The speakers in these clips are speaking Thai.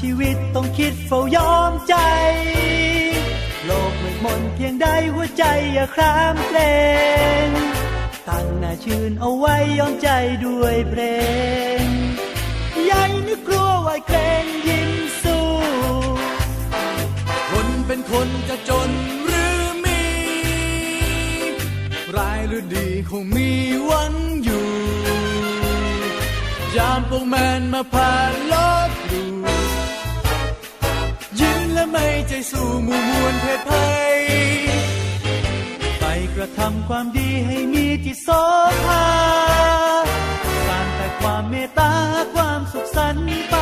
ชีวิตต้องคิดเฝ้ายอมใจ โลกมืดมนเพียงใดหัวใจอย่าครามเกรงตั้งหน้าชื่นเอาไว้ยอมใจด้วยเพลงใหญ่นึกกลัวไว้เกรงยิ้มสู้คนเป็นคนจะจนหรือมีร้ายหรือดีคงมีวันอยู่ ยามพวกมันมาผ่านลบดูยิ้ม และไม่ใจสู้มูมวลเพศภัยไปกระทำความดีให้มีจิตโสภาสร้างแต่ความเมตตาความสุขสันต์ไป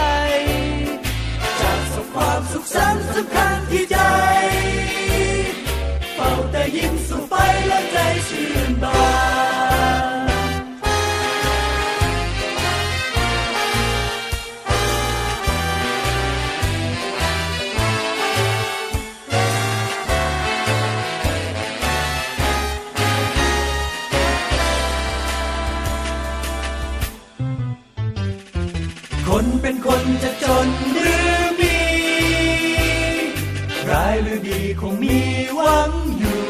จากสุขความสุขสันต์สำคัญที่ใจเฝ้าแต่ยิ้มสู่ไปและใจชื่นบาน เป็นคนจะจนหรือมี ร้ายหรือดีคงมีหวังอยู่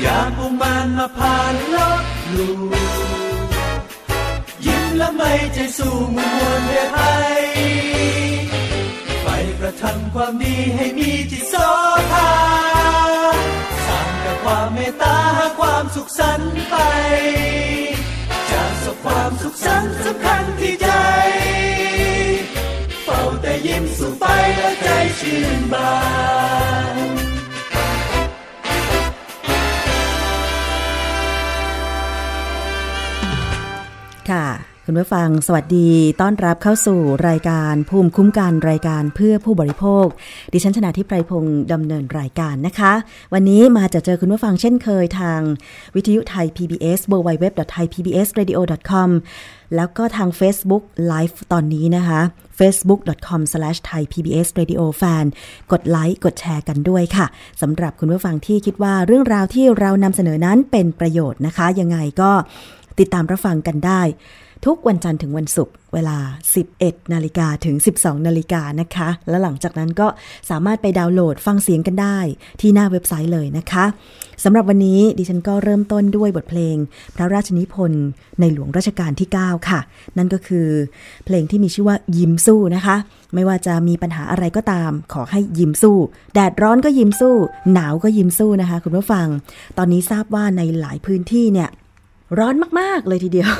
อยากอุมานมาผ่านลบลูยิ้มและไม่ใจสู้มวลเดภัยไปกระทำความดีให้มีจิตโสภาสร้างแต่ความเมตตาความสุขสันต์ไป ความสุขสันต์สำคัญที่ใจ เฝ้าแต่ยิ้มสู่ไปและใจชื่นบานค่ะ คุณผู้ฟัง สวัสดีต้อนรับเข้าสู่รายการภูมิคุ้มกันรายการเพื่อผู้บริโภค ดิฉันชนะทิพไพรพงศ์ดำเนินรายการนะคะ วันนี้มาจะเจอคุณผู้ฟังเช่นเคยทางวิทยุไทย PBS www.thaipbsradio.com แล้วก็ทาง Facebook Live ตอนนี้นะคะ facebook.com/thaipbsradiofan กดไลค์กดแชร์กันด้วยค่ะสำหรับคุณผู้ฟังที่คิดว่าเรื่องราวที่เรานำเสนอนั้นเป็นประโยชน์นะคะ ยังไงก็ติดตามรับฟังกันได้ ทุกวันจันทร์ถึงวันศุกร์เวลา 11 นาฬิกาถึง 12 นาฬิกานะคะ แล้วหลังจากนั้นก็สามารถไปดาวน์โหลดฟังเสียงกันได้ที่หน้าเว็บไซต์เลยนะคะสำหรับวันนี้ดิฉันก็เริ่มต้นด้วยบทเพลง พระราชนิพนธ์ในหลวงรัชกาลที่ 9 ค่ะ นั่นก็คือ เพลงที่มีชื่อว่ายิ้มสู้นะคะ ไม่ว่าจะมีปัญหาอะไรก็ตาม ขอให้ยิ้มสู้ แดดร้อนก็ยิ้มสู้ หนาวก็ยิ้มสู้นะคะ คุณผู้ฟัง ตอนนี้ทราบว่าในหลายพื้นที่เนี่ยร้อนมาก ๆ เลยทีเดียว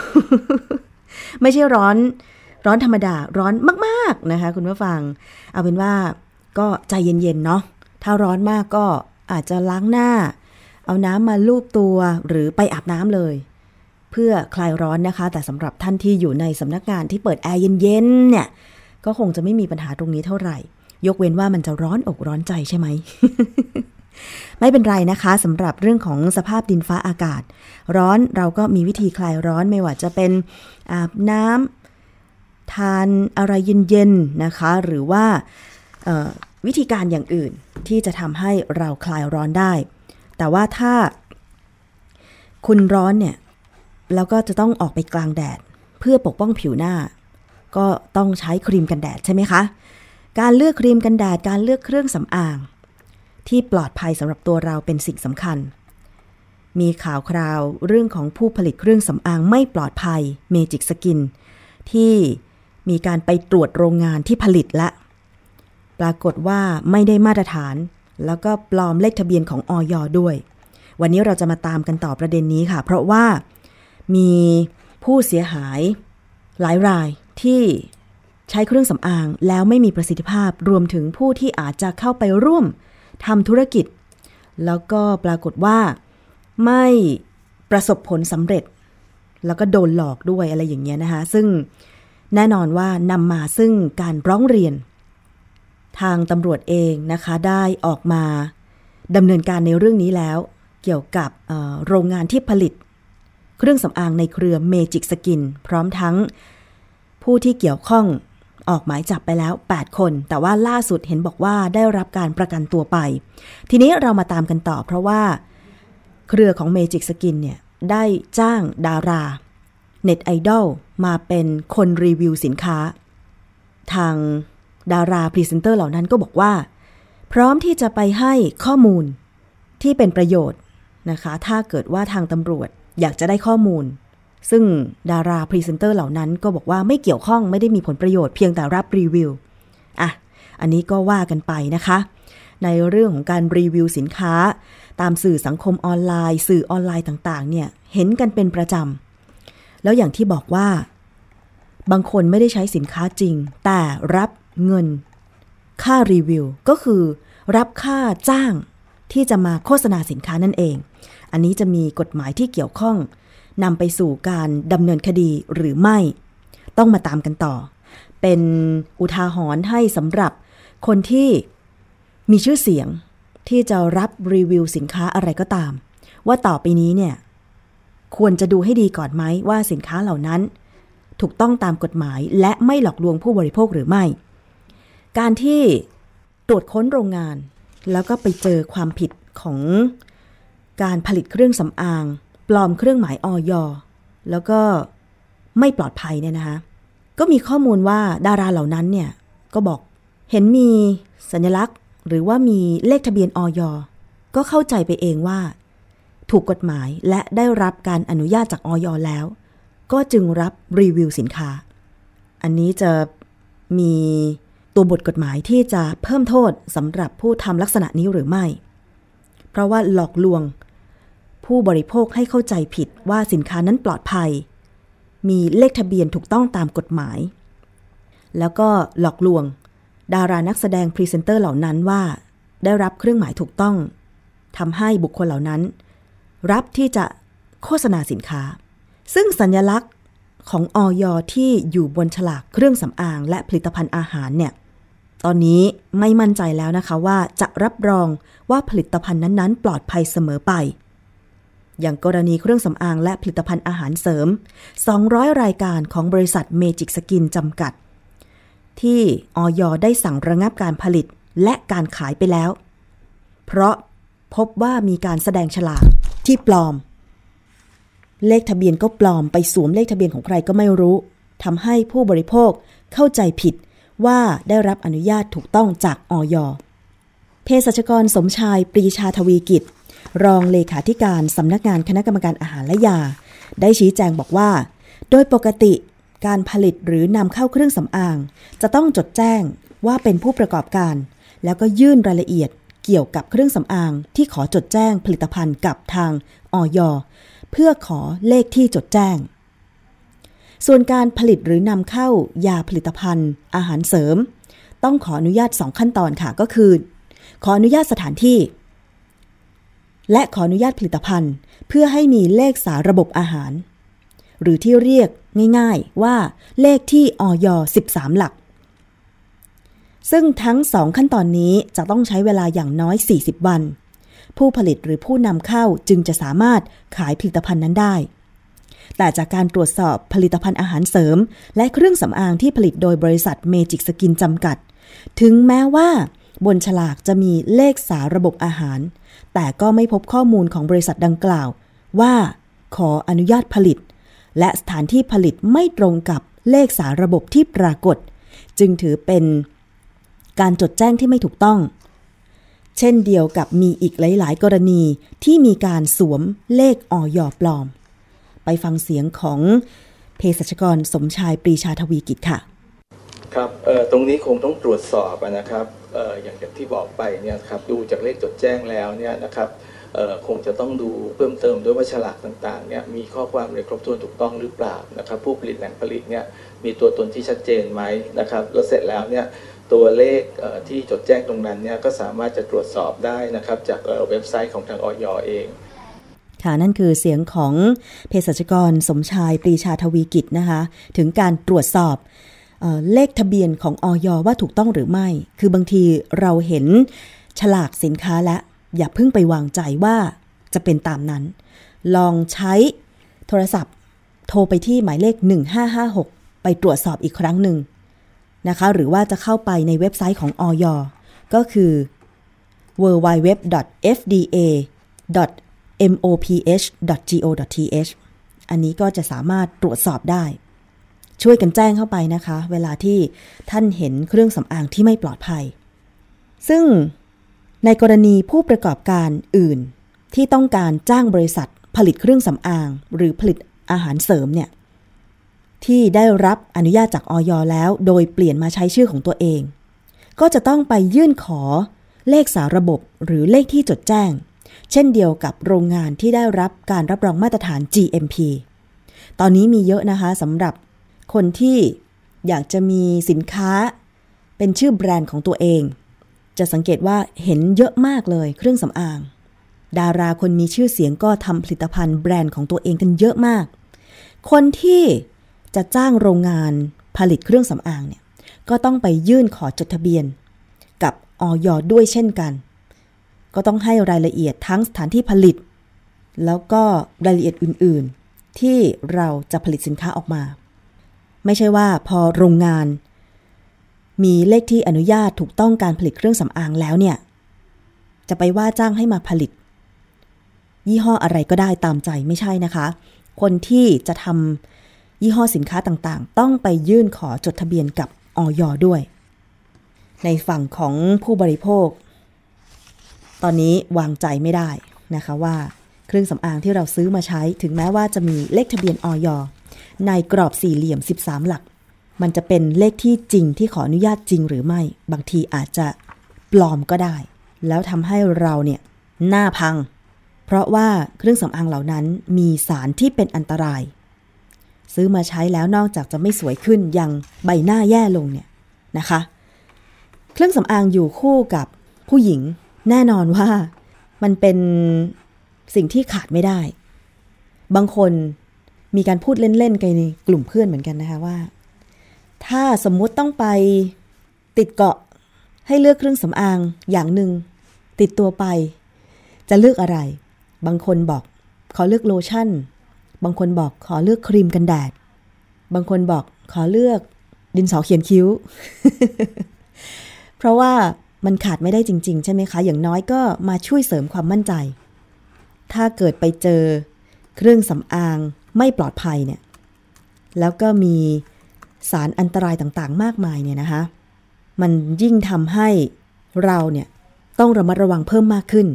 ไม่ใช่ร้อนร้อนธรรมดาร้อนมากๆนะคะ คุณผู้ฟัง เอาเป็นว่าก็ใจเย็นๆเนาะถ้าร้อนมากก็อาจจะล้างหน้า เอาน้ำมาลูบตัวหรือไปอาบน้ำเลย เพื่อคลายร้อนนะคะ แต่สำหรับท่านที่อยู่ในสำนักงานที่เปิดแอร์เย็นๆเนี่ยก็คงจะไม่มีปัญหาตรงนี้เท่าไหร่ ยกเว้นว่ามันจะร้อนอกร้อนใจใช่ไหม ไม่เป็นไรนะคะสำหรับเรื่องของสภาพดินฟ้าอากาศ ร้อนเราก็มีวิธีคลายร้อนไม่ว่าจะเป็น อาบน้ำทานอะไรเย็นๆนะคะ หรือว่าวิธีการอย่างอื่นที่จะทำให้เราคลายร้อนได้ แต่ว่าถ้าคุณร้อนเนี่ยแล้วก็จะต้องออกไปกลางแดด เพื่อปกป้องผิวหน้า ก็ต้องใช้ครีมกันแดดใช่ไหมคะ การเลือกครีมกันแดด การเลือกเครื่องสำอาง ที่ปลอดภัยสำหรับตัวเราเป็นสิ่งสำคัญ มีข่าวคราวเรื่องของผู้ผลิตเครื่องสำอางไม่ปลอดภัยเมจิกสกิน ที่มีการไปตรวจโรงงานที่ผลิตและ ปรากฏว่าไม่ได้มาตรฐาน แล้วก็ปลอมเลขทะเบียนของออยด้วย วันนี้เราจะมาตามกันต่อประเด็นนี้ค่ะ เพราะว่ามีผู้เสียหายหลายรายที่ใช้เครื่องสำอางแล้วไม่มีประสิทธิภาพรวมถึงผู้ที่อาจจะเข้าไปร่วมทำธุรกิจ แล้วก็ปรากฏว่า ไม่ประสบผลสำเร็จ แล้วก็โดนหลอกด้วยอะไรอย่างเงี้ยนะคะ ซึ่งแน่นอนว่านำมาซึ่งการร้องเรียน ทางตำรวจเองนะคะได้ออกมาดำเนินการในเรื่องนี้แล้ว เกี่ยวกับโรงงานที่ผลิต เครื่องสำอางในเครือเมจิกสกิน พร้อมทั้งผู้ที่เกี่ยวข้องออกหมายจับไปแล้ว 8 คน แต่ว่าล่าสุดเห็นบอกว่าได้รับการประกันตัวไป ทีนี้เรามาตามกันต่อเพราะว่า เครือของเมจิกสกินเนี่ยได้จ้างดาราเน็ตไอดอลมาเป็นคนรีวิวสินค้า ทางดาราพรีเซนเตอร์เหล่านั้นก็บอกว่า พร้อมที่จะไปให้ข้อมูลที่เป็นประโยชน์นะคะ ถ้าเกิดว่าทางตำรวจอยากจะได้ข้อมูล ซึ่งดาราพรีเซนเตอร์เหล่านั้นก็บอกว่าไม่เกี่ยวข้องไม่ได้มีผลประโยชน์เพียงแต่รับรีวิวอะอันนี้ก็ว่ากันไปนะคะ ในเรื่องของการรีวิวสินค้า ตามสื่อสังคมออนไลน์ สื่อออนไลน์ต่างๆ เนี่ยเห็นกันเป็นประจำ แล้วอย่างที่บอกว่า บางคนไม่ได้ใช้สินค้าจริง แต่รับเงิน ค่ารีวิว ก็คือ รับค่าจ้างที่จะมาโฆษณาสินค้านั่นเอง อันนี้จะมีกฎหมายที่เกี่ยวข้องนำไปสู่การดำเนินคดีหรือไม่ ต้องมาตามกันต่อ เป็นอุทาหรณ์ให้สำหรับคนที่ มีชื่อเสียงที่จะรับรีวิวสินค้าอะไรก็ตาม ว่าต่อไปนี้เนี่ย ควรจะดูให้ดีก่อนไหมว่าสินค้าเหล่านั้น ถูกต้องตามกฎหมายและไม่หลอกลวงผู้บริโภคหรือไม่ การที่ตรวจค้นโรงงาน แล้วก็ไปเจอความผิดของการผลิตเครื่องสำอาง ปลอมเครื่องหมายออยแล้วก็ไม่ปลอดภัยเนี่ยนะคะก็มีข้อมูลว่าดาราเหล่านั้นเนี่ยก็บอกเห็นมีสัญลักษณ์ หรือว่ามีเลขทะเบียนออยก็เข้าใจไปเองว่า ถูกกฎหมายและได้รับการอนุญาตจากออยแล้ว ก็จึงรับรีวิวสินค้า อันนี้จะมีตัวบทกฎหมายที่จะเพิ่มโทษสำหรับผู้ทำลักษณะนี้หรือไม่ เพราะว่าหลอกลวง ผู้บริโภคให้เข้าใจผิดว่าสินค้านั้นปลอดภัย มีเลขทะเบียนถูกต้องตามกฎหมาย แล้วก็หลอกลวง ดารานักแสดงพรีเซนเตอร์เหล่านั้นว่า ได้รับเครื่องหมายถูกต้องทำให้บุคคลเหล่านั้น รับที่จะโฆษณาสินค้า ซึ่งสัญลักษณ์ของอย.ที่อยู่บนฉลากเครื่องสำอางและผลิตภัณฑ์อาหารเนี่ย ตอนนี้ไม่มั่นใจแล้วนะคะว่าจะรับรองว่าผลิตภัณฑ์นั้นๆ ปลอดภัยเสมอไป อย่างกรณีเครื่องสำอางและผลิตภัณฑ์อาหารเสริม 200 รายการของบริษัทเมจิกสกินจำกัด ที่อย. ได้สั่งระงับการผลิตและการขายไปแล้ว เพราะพบว่ามีการแสดงฉลากที่ปลอม เลขทะเบียนก็ปลอมไปสวมเลขทะเบียนของใครก็ไม่รู้ทำให้ผู้บริโภคเข้าใจผิดว่าได้รับอนุญาตถูกต้องจากออยเภสัชกรสมชายปรีชาทวีกิจ รองเลขาธิการสำนักงานคณะกรรมการอาหารและยา ได้ชี้แจงบอกว่า โดยปกติ การผลิตหรือนำเข้าเครื่องสำอาง จะต้องจดแจ้งว่าเป็นผู้ประกอบการ แล้วก็ยื่นรายละเอียดเกี่ยวกับเครื่องสำอาง ที่ขอจดแจ้งผลิตภัณฑ์กับทางออยเพื่อขอเลขที่จดแจ้ง ส่วนการผลิตหรือนำเข้ายาผลิตภัณฑ์ อาหารเสริม ต้องขออนุญาต 2 ขั้นตอนค่ะก็คือ ขออนุญาตสถานที่ และขออนุญาตผลิตภัณฑ์ เพื่อให้มีเลขสาระบบอาหาร หรือที่เรียกง่ายๆว่าเลขที่ออย 13 หลัก ซึ่งทั้งสองขั้นตอนนี้จะต้องใช้เวลาอย่างน้อย 40 วัน ผู้ผลิตหรือผู้นำเข้าจึงจะสามารถขายผลิตภัณฑ์นั้นได้ แต่จากการตรวจสอบผลิตภัณฑ์อาหารเสริม และเครื่องสำอางที่ผลิตโดยบริษัทเมจิกสกินจำกัด ถึงแม้ว่าบนฉลากจะมีเลขสาระบบอาหาร แต่ก็ไม่พบข้อมูลของบริษัทดังกล่าว ว่าขออนุญาตผลิต และสถานที่ผลิตไม่ตรงกับเลขสาระบบที่ปรากฏ จึงถือเป็นการจดแจ้งที่ไม่ถูกต้อง เช่นเดียวกับมีอีกหลาย ๆ กรณีที่มีการสวมเลขออยอปลอม ไปฟังเสียงของเภสัชกรสมชายปรีชาทวีกิจค่ะ ครับตรงนี้คงต้องตรวจสอบนะครับออย่างที่บอกไปเนี่ยครับดูจากเลขจดแจ้งแล้วเนี่ยนะครับ คงจะต้องดูเพิ่มเติมด้วยว่าฉลากต่างๆเนี่ยมีข้อความในครบถ้วนถูกต้องหรือเปล่านะครับผู้ผลิตแหล่งผลิตเนี่ยมีตัวตนที่ชัดเจนไหมนะครับแล้วเสร็จแล้วเนี่ยตัวเลขที่จดแจ้งตรงนั้นเนี่ยก็สามารถจะตรวจสอบได้นะครับจากเว็บไซต์ของทางออยเองค่ะนั่นคือเสียงของเภสัชกรสมชายปรีชาทวีกิจนะคะถึงการตรวจสอบเลขทะเบียนของออยว่าถูกต้องหรือไม่ คือบางทีเราเห็นฉลากสินค้าและ อย่าเพิ่งไปวางใจว่าจะเป็นตามนั้น ลองใช้โทรศัพท์ โทรไปที่หมายเลข 1556 ไปตรวจสอบอีกครั้งหนึ่งนะคะ หรือว่าจะเข้าไปในเว็บไซต์ของออยก็คือ www.fda.moph.go.th อันนี้ก็จะสามารถตรวจสอบได้ ช่วยกันแจ้งเข้าไปนะคะ เวลาที่ท่านเห็นเครื่องสำอางที่ไม่ปลอดภัย ซึ่ง ในกรณีผู้ประกอบการอื่น ที่ต้องการจ้างบริษัทผลิตเครื่องสำอาง หรือผลิตอาหารเสริมเนี่ยที่ได้รับอนุญาตจากออยแล้ว โดยเปลี่ยนมาใช้ชื่อของตัวเอง ก็จะต้องไปยื่นขอเลขสาระบบหรือเลขที่จดแจ้ง เช่นเดียวกับโรงงานที่ได้รับการรับรองมาตรฐาน GMP ตอนนี้มีเยอะนะคะสำหรับคนที่อยากจะมีสินค้า เป็นชื่อแบรนด์ของตัวเอง จะสังเกตว่าเห็นเยอะมากเลยเครื่องสำอาง ดาราคนมีชื่อเสียงก็ทำผลิตภัณฑ์แบรนด์ของตัวเองกันเยอะมาก คนที่จะจ้างโรงงานผลิตเครื่องสำอางเนี่ยก็ต้องไปยื่นขอจดทะเบียน กับออยด้วยเช่นกัน ก็ต้องให้รายละเอียดทั้งสถานที่ผลิต แล้วก็รายละเอียดอื่น ๆ ที่เราจะผลิตสินค้าออกมา ไม่ใช่ว่าพอโรงงาน มีเลขที่อนุญาตถูกต้องการผลิตเครื่องสำอางแล้วเนี่ย จะไปว่าจ้างให้มาผลิต ยี่ห้ออะไรก็ได้ตามใจไม่ใช่นะคะ คนที่จะทำยี่ห้อสินค้าต่างๆ ต้องไปยื่นขอจดทะเบียนกับออยด้วย ในฝั่งของผู้บริโภค ตอนนี้วางใจไม่ได้นะคะว่าเครื่องสำอางที่เราซื้อมาใช้ถึงแม้ว่าจะมีเลขทะเบียนออยในกรอบสี่เหลี่ยม 13 หลัก มันจะเป็นเลขที่จริงที่ขออนุญาตจริงหรือไม่ บางทีอาจจะปลอมก็ได้ แล้วทำให้เราเนี่ยหน้าพัง เพราะว่าเครื่องสำอางเหล่านั้นมีสารที่เป็นอันตราย ซื้อมาใช้แล้วนอกจากจะไม่สวยขึ้นยังใบหน้าแย่ลงเนี่ยนะคะ เครื่องสำอางอยู่คู่กับผู้หญิงแน่นอนว่ามันเป็นสิ่งที่ขาดไม่ได้ บางคนมีการพูดเล่นๆกันในกลุ่มเพื่อนเหมือนกันนะคะว่า ถ้าสมมุติต้องไปติดเกาะให้เลือกเครื่องสำอางอย่างหนึ่งติดตัวไป จะเลือกอะไร บางคนบอก ขอเลือกโลชั่น บางคนบอกขอเลือกครีมกันแดด บางคนบอกขอเลือกดินสอเขียนคิ้ว เพราะว่ามันขาดไม่ได้จริง ๆ ใช่ไหมคะ อย่างน้อยก็มาช่วยเสริมความมั่นใจ ถ้าเกิดไปเจอเครื่องสำอางไม่ปลอดภัยเนี่ย แล้วก็มี สารอันตรายต่างๆ มากมายเนี่ยนะคะ มันยิ่งทำให้เราเนี่ยต้องระมัดระวังเพิ่มมากขึ้น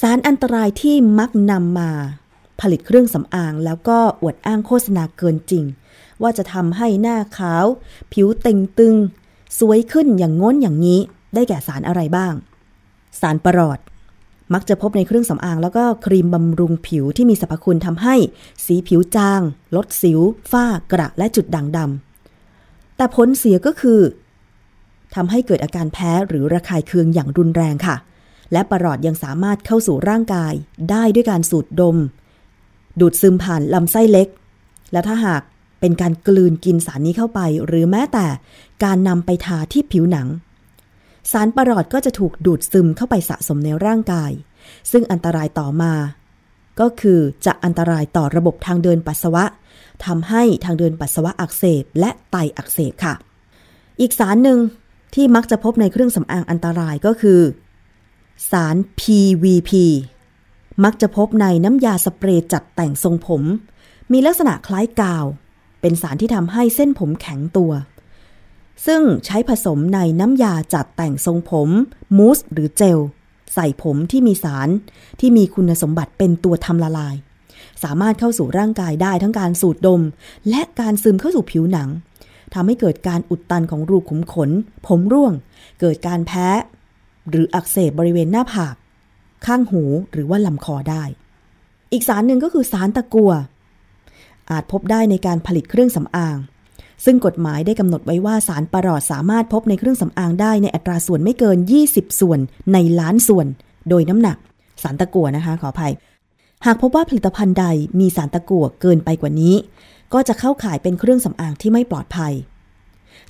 สารอันตรายที่มักนำมาผลิตเครื่องสำอางแล้วก็อวดอ้างโฆษณาเกินจริง ว่าจะทำให้หน้าขาว ผิวเต่งตึง สวยขึ้นอย่างง้นอย่างนี้ ได้แก่สารอะไรบ้าง สารประหลอด มักจะพบในเครื่องสำอาง แล้วก็ครีมบำรุงผิวที่มีสรรพคุณทำให้ สีผิวจาง ลดสิว ฝ้ากระและจุดด่างดำ แต่ผลเสียก็คือทำให้เกิดอาการแพ้หรือระคายเคืองอย่างรุนแรงค่ะ และปรอดยังสามารถเข้าสู่ร่างกายได้ด้วยการสูดดม ดูดซึมผ่านลำไส้เล็ก และถ้าหากเป็นการกลืนกินสารนี้เข้าไป หรือแม้แต่การนำไปทาที่ผิวหนัง สารปรอดก็จะถูกดูดซึมเข้าไปสะสมในร่างกาย ซึ่งอันตรายต่อมา ก็คือจะอันตรายต่อระบบทางเดินปัสสาวะ ทำให้ทางเดินปัสสาวะอักเสบและไตอักเสบค่ะ อีกสารหนึ่งที่มักจะพบในเครื่องสำอางอันตรายก็คือ สาร PVP มักจะพบในน้ำยาสเปรย์จัดแต่งทรงผม มีลักษณะคล้ายกาว เป็นสารที่ทำให้เส้นผมแข็งตัว ซึ่งใช้ผสมในน้ำยาจัดแต่งทรงผม มูสหรือเจล ใส่ผมที่มีสารที่มีคุณสมบัติเป็นตัวทำละลาย สามารถเข้าสู่ร่างกายได้ทั้งการสูดดม และการซึมเข้าสู่ผิวหนังทำให้เกิดการอุดตันของรูขุมขน ผมร่วง เกิดการแพ้ หรืออักเสบบริเวณหน้าผาก ข้างหูหรือว่าลำคอได้ อีกสารหนึ่งก็คือสารตะกัว อาจพบได้ในการผลิตเครื่องสำอาง ซึ่งกฎหมายได้กำหนดไว้ว่าสารปรอดสามารถพบในเครื่องสำอางได้ในอัตราส่วนไม่เกิน 20 ส่วนในล้านส่วน โดยน้ำหนัก สารตะกัวนะคะขออภัย หากพบว่าผลิตภัณฑ์ใดมีสารตะกั่วเกินไปกว่านี้ ก็จะเข้าข่ายเป็นเครื่องสำอางที่ไม่ปลอดภัย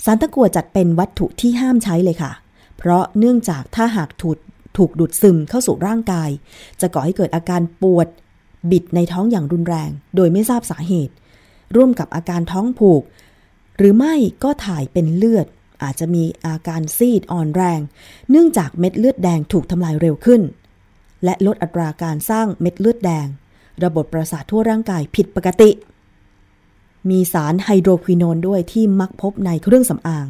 สารตะกั่วจัดเป็นวัตถุที่ห้ามใช้เลยค่ะ เพราะเนื่องจากถ้าหากถูกถูกดูดซึมเข้าสู่ร่างกาย จะก่อให้เกิดอาการปวด บิดในท้องอย่างรุนแรง โดยไม่ทราบสาเหตุ ร่วมกับอาการท้องผูก หรือไม่ก็ถ่ายเป็นเลือด อาจจะมีอาการซีดอ่อนแรง เนื่องจากเม็ดเลือดแดงถูกทำลายเร็วขึ้น และลดอัตราการสร้างเม็ดเลือดแดง ระบบประสาททั่วร่างกายผิดปกติ มีสารไฮโดรควินอนด้วยที่มักพบในเครื่องสำอาง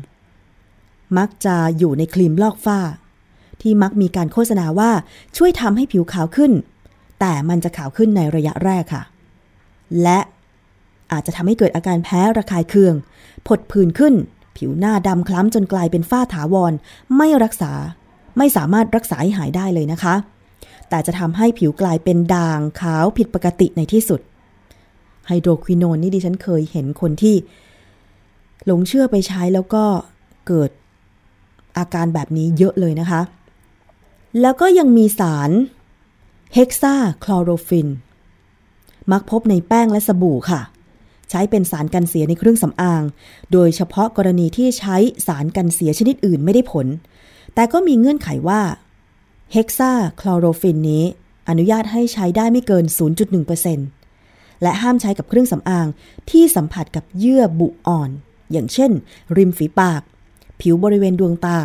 มักจะอยู่ในครีมลอกฝ้า ที่มักมีการโฆษณาว่าช่วยทำให้ผิวขาวขึ้น แต่มันจะขาวขึ้นในระยะแรกค่ะ และอาจจะทำให้เกิดอาการแพ้ระคายเคือง ผดผื่นขึ้น ผิวหน้าดำคล้ำจนกลายเป็นฝ้าถาวร ไม่รักษา ไม่สามารถรักษาให้หายได้เลยนะคะ แต่จะทำให้ผิวกลายเป็นด่างขาวผิดปกติในที่สุด ไฮโดรควินอนนี่ดิฉันเคยเห็นคนที่ หลงเชื่อไปใช้แล้วก็เกิดอาการแบบนี้เยอะเลยนะคะ แล้วก็ยังมีสารเฮกซาคลอโรฟิน มักพบในแป้งและสบู่ค่ะ ใช้เป็นสารกันเสียในเครื่องสำอาง โดยเฉพาะกรณีที่ใช้สารกันเสียชนิดอื่นไม่ได้ผล แต่ก็มีเงื่อนไขว่า เฮกซาคลอโรฟินนี้อนุญาตให้ใช้ได้ไม่เกิน 0.1%และห้ามใช้กับเครื่องสำอางที่สัมผัสกับเยื่อบุอ่อน อย่างเช่น ริมฝีปาก ผิวบริเวณดวงตา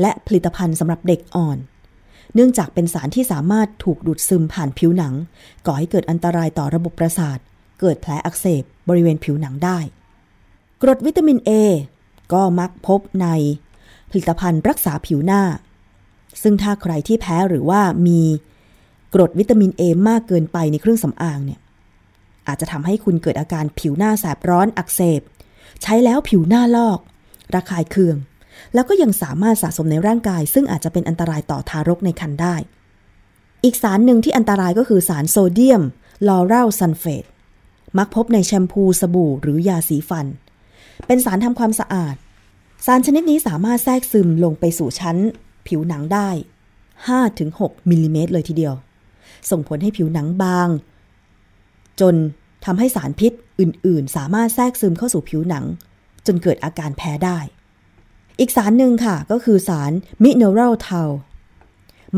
และผลิตภัณฑ์สำหรับเด็กอ่อน เนื่องจากเป็นสารที่สามารถถูกดูดซึมผ่านผิวหนัง ก่อให้เกิดอันตรายต่อระบบประสาท เกิดแผลอักเสบบริเวณผิวหนังได้ กรดวิตามิน A ก็มักพบใน ผลิตภัณฑ์รักษาผิวหน้า ซึ่งถ้าใครที่แพ้หรือว่ามีกรดวิตามิน A มากเกินไปในเครื่องสำอางเนี่ย อาจจะทำให้คุณเกิดอาการผิวหน้าแสบร้อนอักเสบ ใช้แล้วผิวหน้าลอก ระคายเคือง แล้วก็ยังสามารถสะสมในร่างกาย ซึ่งอาจจะเป็นอันตรายต่อทารกในครรภ์ได้ อีกสารหนึ่งที่อันตรายก็คือสารโซเดียมลอริลซัลเฟตมักพบในแชมพูสบู่หรือยาสีฟัน เป็นสารทำความสะอาด สารชนิดนี้สามารถแทรกซึมลงไปสู่ชั้น ผิวหนังได้ 5-6มิลลิเมตรเลยทีเดียว ส่งผลให้ผิวหนังบาง จนทำให้สารพิษอื่น ๆ สามารถแทรกซึมเข้าสู่ผิวหนัง จนเกิดอาการแพ้ได้ อีกสารหนึ่งค่ะก็คือสารมิเนอรัลเทา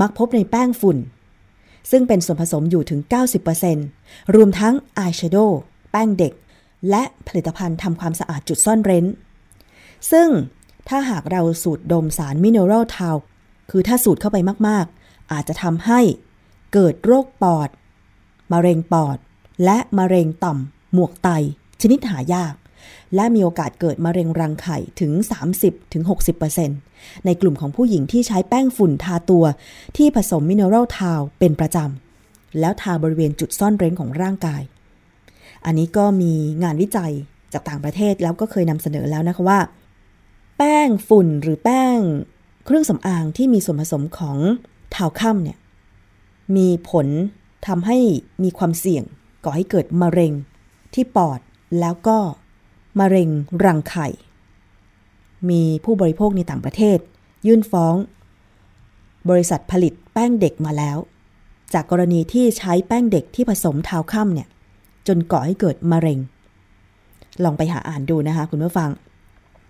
มักพบในแป้งฝุ่น ซึ่งเป็นส่วนผสมอยู่ถึง 90%รวมทั้งอายแชโดว์แป้งเด็ก และผลิตภัณฑ์ทำความสะอาดจุดซ่อนเร้น ซึ่งถ้าหากเราสูดดมสารมิเนอรัลเทา คือถ้าสูดเข้าไปมากๆ อาจจะทำให้เกิดโรคปอด มะเร็งปอด และมะเร็งต่อม หมวกไต ชนิดหายาก และมีโอกาสเกิดมะเร็งรังไข่ถึง 30-60%ในกลุ่มของผู้หญิงที่ใช้แป้งฝุ่นทาตัว ที่ผสมมินเนอรัลทาวเป็นประจำ แล้วทาบริเวณจุดซ่อนเร้นของร่างกาย อันนี้ก็มีงานวิจัยจากต่างประเทศแล้วก็เคยนำเสนอแล้วนะคะว่า แป้งฝุ่นหรือแป้ง เครื่องสำอางที่มีส่วนผสมของทาวค่ำเนี่ยมีผลทำให้มีความเสี่ยงก่อให้เกิดมะเร็งที่ปอดแล้วก็มะเร็งรังไข่ มีผู้บริโภคในต่างประเทศ ยื่นฟ้อง บริษัทผลิตแป้งเด็กมาแล้ว จากกรณีที่ใช้แป้งเด็กที่ผสมทาวค่ำเนี่ยจนก่อให้เกิดมะเร็ง ลองไปหาอ่านดูนะคะคุณผู้ฟัง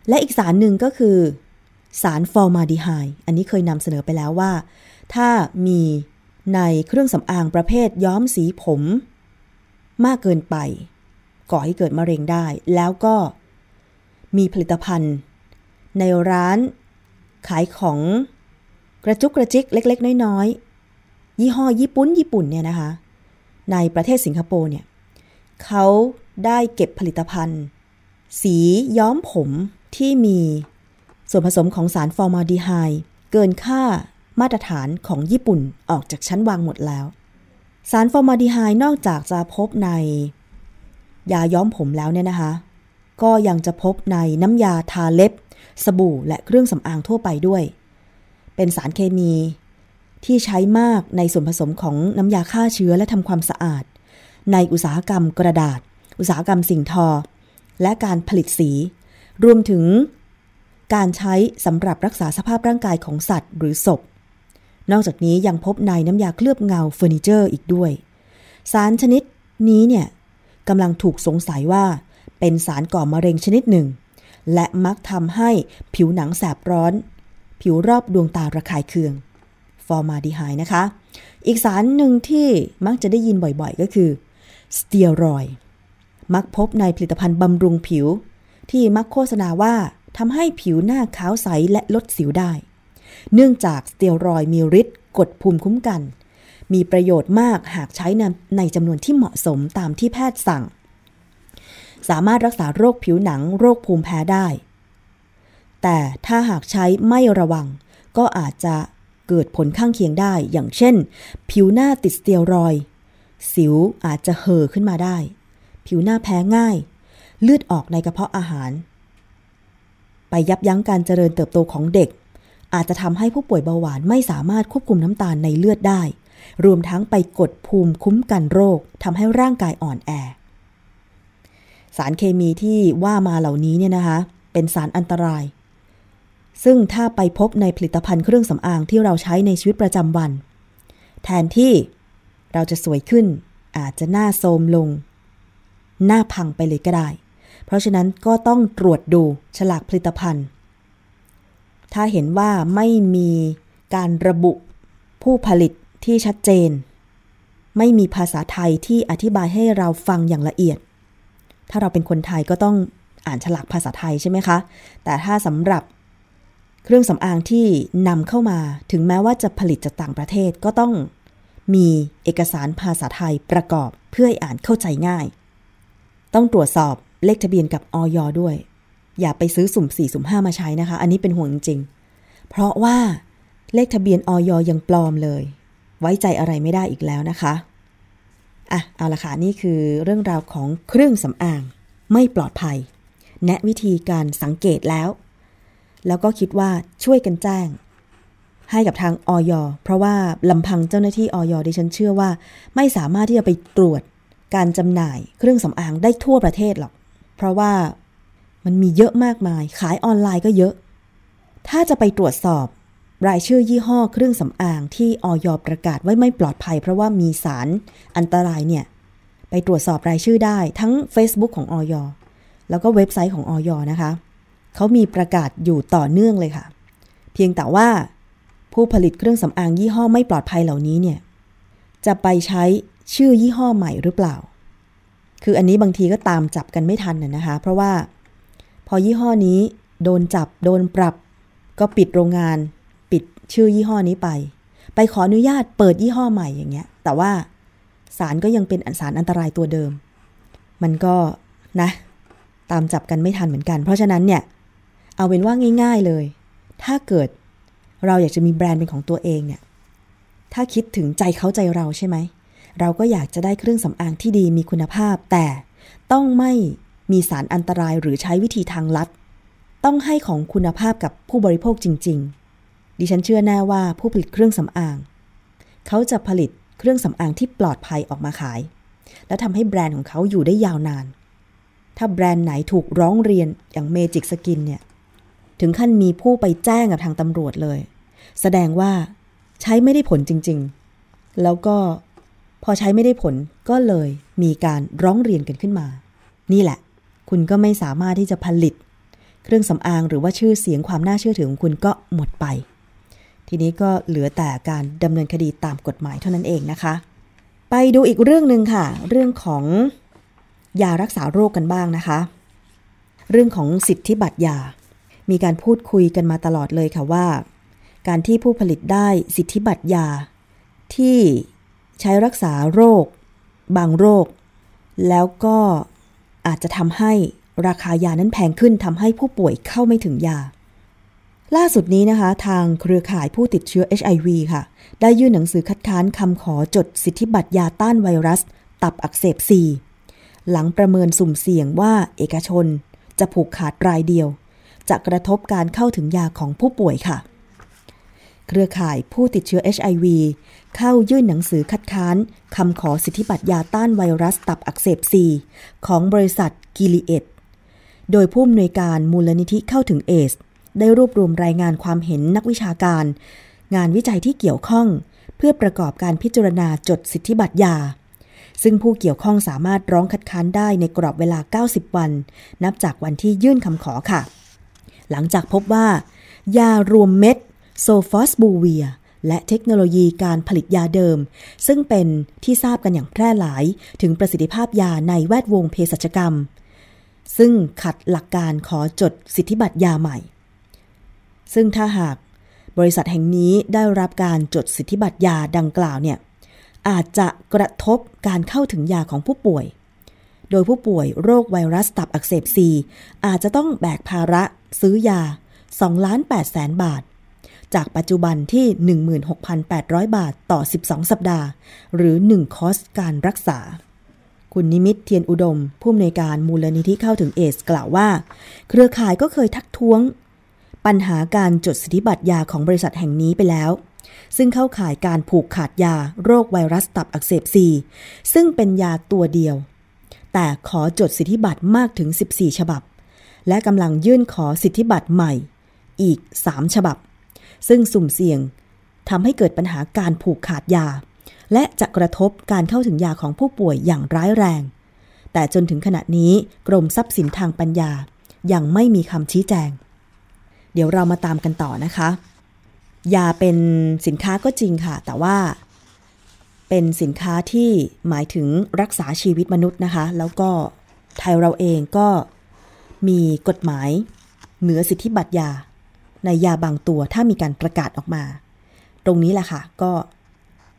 และอีกสารหนึ่งก็คือ สารฟอร์มาดีไฮอันนี้เคยนำเสนอไปแล้วว่า ถ้ามีในเครื่องสำอางประเภทย้อมสีผม มากเกินไป ก่อให้เกิดมะเร็งได้ แล้วก็มีผลิตภัณฑ์ ในร้านขายของกระจุกกระจิกเล็ก ๆ น้อยๆ ยี่ห้อญี่ปุ่นญี่ปุ่นเนี่ยนะคะ ในประเทศสิงคโปร์เนี่ยเขาได้เก็บผลิตภัณฑ์ สีย้อมผมที่มี ส่วนผสมของสารฟอร์มาลดีไฮด์เกินค่ามาตรฐานของญี่ปุ่นออกจากชั้นวางหมดแล้ว สารฟอร์มาลดีไฮด์นอกจากจะพบในยาย้อมผมแล้วเนี่ยนะคะ ก็ยังจะพบในน้ำยาทาเล็บ สบู่และเครื่องสำอางทั่วไปด้วย เป็นสารเคมีที่ใช้มากในส่วนผสมของน้ำยาฆ่าเชื้อและทำความสะอาด ในอุตสาหกรรมกระดาษ อุตสาหกรรมสิ่งทอ และการผลิตสี รวมถึง การใช้สำหรับรักษาสภาพร่างกายของสัตว์หรือศพ นอกจากนี้ยังพบในน้ำยาเคลือบเงาเฟอร์นิเจอร์อีกด้วย สารชนิดนี้เนี่ยกำลังถูกสงสัยว่า เป็นสารก่อมะเร็งชนิดหนึ่ง และมักทำให้ผิวหนังแสบร้อน ผิวรอบดวงตาระคายเคือง ฟอร์มาดีไฮนะคะ อีกสารหนึ่งที่มักจะได้ยินบ่อยๆ ก็คือสเตียรอยมักพบในผลิตภัณฑ์บำรุงผิว ที่มักโฆษณาว่า ทำให้ผิวหน้าขาวใสและลดสิวได้ เนื่องจากสเตียรอยมีฤทธิ์กดภูมิคุ้มกัน มีประโยชน์มากหากใช้ในจำนวนที่เหมาะสมตามที่แพทย์สั่ง สามารถรักษาโรคผิวหนังโรคภูมิแพ้ได้ แต่ถ้าหากใช้ไม่ระวัง ก็อาจจะเกิดผลข้างเคียงได้ อย่างเช่น ผิวหน้าติดสเตียรอย สิวอาจจะเห่อขึ้นมาได้ ผิวหน้าแพ้ง่าย เลือดออกในกระเพาะอาหาร ไปยับยั้งการเจริญเติบโตของเด็ก อาจจะทำให้ผู้ป่วยเบาหวานไม่สามารถควบคุมน้ำตาลในเลือดได้ รวมทั้งไปกดภูมิคุ้มกันโรคทำให้ร่างกายอ่อนแอ สารเคมีที่ว่ามาเหล่านี้เนี่ยนะคะ เป็นสารอันตราย ซึ่งถ้าไปพบในผลิตภัณฑ์เครื่องสำอางที่เราใช้ในชีวิตประจำวัน แทนที่เราจะสวยขึ้น อาจจะหน้าโทมลง หน้าพังไปเลยก็ได้ เพราะฉะนั้นก็ต้องตรวจดูฉลากผลิตภัณฑ์ ถ้าเห็นว่าไม่มีการระบุผู้ผลิตที่ชัดเจน ไม่มีภาษาไทยที่อธิบายให้เราฟังอย่างละเอียด ถ้าเราเป็นคนไทยก็ต้องอ่านฉลากภาษาไทยใช่ไหมคะ แต่ถ้าสำหรับเครื่องสำอางที่นำเข้ามาถึงแม้ว่าจะผลิตจากต่างประเทศก็ต้องมีเอกสารภาษาไทยประกอบเพื่อให้อ่านเข้าใจง่าย ต้องตรวจสอบ เลขทะเบียนกับออยด้วย อย่าไปซื้อสุ่ม4สุ่ม5มาใช้นะคะ อันนี้เป็นห่วงจริง เพราะว่าเลขทะเบียนออยยังปลอมเลย ไว้ใจอะไรไม่ได้อีกแล้วนะคะอะเอาละค่ะนี่คือเรื่องราวของเครื่องสำอางไม่ปลอดภัย แนะวิธีการสังเกตแล้ว แล้วก็คิดว่าช่วยกันแจ้ง ให้กับทางออยเพราะว่าลำพังเจ้าหน้าที่ออยดิฉันเชื่อว่า ไม่สามารถที่จะไปตรวจการจำหน่ายเครื่องสำอางได้ทั่วประเทศหรอก เพราะว่ามันมีเยอะมากมาย ขายออนไลน์ก็เยอะ ถ้าจะไปตรวจสอบ รายชื่อยี่ห้อเครื่องสำอางที่ออยอประกาศไว้ไม่ปลอดภัย เพราะว่ามีสารอันตรายเนี่ย ไปตรวจสอบรายชื่อได้ทั้ง Facebook ของออยแล้วก็เว็บไซต์ของออยนะคะ เขามีประกาศอยู่ต่อเนื่องเลยค่ะ เพียงแต่ว่า ผู้ผลิตเครื่องสำอางยี่ห้อไม่ปลอดภัยเหล่านี้เนี่ย จะไปใช้ชื่อยี่ห้อใหม่หรือเปล่า คืออันนี้บางทีก็ตามจับกันไม่ทันน่ะนะคะ เพราะว่าพอยี่ห้อนี้โดนจับโดนปรับ ก็ปิดโรงงาน ปิดชื่อยี่ห้อนี้ไป ไปขออนุญาตเปิดยี่ห้อใหม่อย่างเงี้ย แต่ว่าสารก็ยังเป็นสารอันตรายตัวเดิม มันก็นะ ตามจับกันไม่ทันเหมือนกัน เพราะฉะนั้นเนี่ย เอาเป็นว่าง่าย ๆเลย ถ้าเกิดเราอยากจะมีแบรนด์เป็นของตัวเองเนี่ย ถ้าคิดถึงใจเขาใจเราใช่ไหม เราก็อยากจะได้เครื่องสำอางที่ดีมีคุณภาพ แต่ต้องไม่มีสารอันตรายหรือใช้วิธีทางลัด ต้องให้ของคุณภาพกับผู้บริโภคจริง ๆ ดิฉันเชื่อแน่ว่าผู้ผลิตเครื่องสำอาง เขาจะผลิตเครื่องสำอางที่ปลอดภัยออกมาขาย แล้วทำให้แบรนด์ของเขาอยู่ได้ยาวนาน ถ้าแบรนด์ไหนถูกร้องเรียนอย่างเมจิกสกินเนี่ย ถึงขั้นมีผู้ไปแจ้งกับทางตำรวจเลย แสดงว่าใช้ไม่ได้ผลจริง ๆ แล้วก็ พอใช้ไม่ได้ผลก็เลยมีการร้องเรียนกันขึ้นมา นี่แหละ คุณก็ไม่สามารถที่จะผลิต เครื่องสำอางหรือว่าชื่อเสียงความน่าเชื่อถือของคุณก็หมดไป ทีนี้ก็เหลือแต่การดำเนินคดีตามกฎหมายเท่านั้นเองนะคะ ไปดูอีกเรื่องหนึ่งค่ะ เรื่องของยารักษาโรคกันบ้างนะคะ เรื่องของสิทธิบัตรยา มีการพูดคุยกันมาตลอดเลยค่ะว่า การที่ผู้ผลิตได้สิทธิบัตรยาที่ ใช้รักษาโรค บางโรค แล้วก็อาจจะทำให้ราคายานั้นแพงขึ้นทำให้ผู้ป่วยเข้าไม่ถึงยา ล่าสุดนี้นะคะ ทางเครือข่ายผู้ติดเชื้อ HIV ค่ะ ได้ยื่นหนังสือคัดค้านคำขอจดสิทธิบัตรยาต้านไวรัส ตับอักเสบซีหลังประเมินสุ่มเสี่ยงว่าเอกชนจะผูกขาดรายเดียว จะกระทบการเข้าถึงยาของผู้ป่วยค่ะ เครือข่ายผู้ติดเชื้อ HIV เข้ายื่นหนังสือคัดค้านคำขอสิทธิบัตรยาต้านไวรัสตับอักเสบซีของบริษัทกิลีเอตโดยผู้อำนวยการมูลนิธิเข้าถึงเอส ได้รวบรวมรายงานความเห็นนักวิชาการ งานวิจัยที่เกี่ยวข้อง เพื่อประกอบการพิจารณาจดสิทธิบัตรยา ซึ่งผู้เกี่ยวข้องสามารถร้องคัดค้านได้ในกรอบเวลา 90 วัน นับจากวันที่ยื่นคำขอค่ะ หลังจากพบว่า ยารวมเม็ดโซฟอสบูเวีย และเทคโนโลยีการผลิตยาเดิม ซึ่งเป็นที่ทราบกันอย่างแพร่หลายถึงประสิทธิภาพยาในแวดวงเภสัชกรรม ซึ่งขัดหลักการขอจดสิทธิบัตรยาใหม่ ซึ่งถ้าหากบริษัทแห่งนี้ได้รับการจดสิทธิบัตรยาดังกล่าวเนี่ยอาจจะกระทบการเข้าถึงยาของผู้ป่วย โดยผู้ป่วยโรคไวรัสตับอักเสบซีอาจจะต้องแบกภาระซื้อยา2ล้าน8แสนบาท จากปัจจุบันที่ 16,800 บาทต่อ 12 สัปดาห์ หรือ 1 คอร์สการรักษา คุณนิมิตเทียนอุดม ผู้อำนวยการมูลนิธิเข้าถึงเอส กล่าวว่า เครือข่ายก็เคยทักท้วง ปัญหาการจดสิทธิบัตรยาของบริษัทแห่งนี้ไปแล้ว ซึ่งเข้าข่ายการผูกขาดยาโรคไวรัสตับอักเสบซีซึ่งเป็นยาตัวเดียว แต่ขอจดสิทธิบัตรมากถึง 14 ฉบับ และกำลังยื่นขอสิทธิบัตรใหม่อีก 3 ฉบับ ซึ่งสุ่มเสี่ยงทำให้เกิดปัญหาการผูกขาดยา และจะกระทบการเข้าถึงยาของผู้ป่วยอย่างร้ายแรง แต่จนถึงขณะนี้กรมทรัพย์สินทางปัญญา ยังไม่มีคำชี้แจง เดี๋ยวเรามาตามกันต่อนะคะ ยาเป็นสินค้าก็จริงค่ะ แต่ว่า เป็นสินค้าที่หมายถึงรักษาชีวิตมนุษย์นะคะ แล้วก็ไทยเราเองก็มีกฎหมาย เหนือสิทธิบัตรยา ในยาบางตัวถ้ามีการประกาศออกมา ตรงนี้แหละค่ะ ก็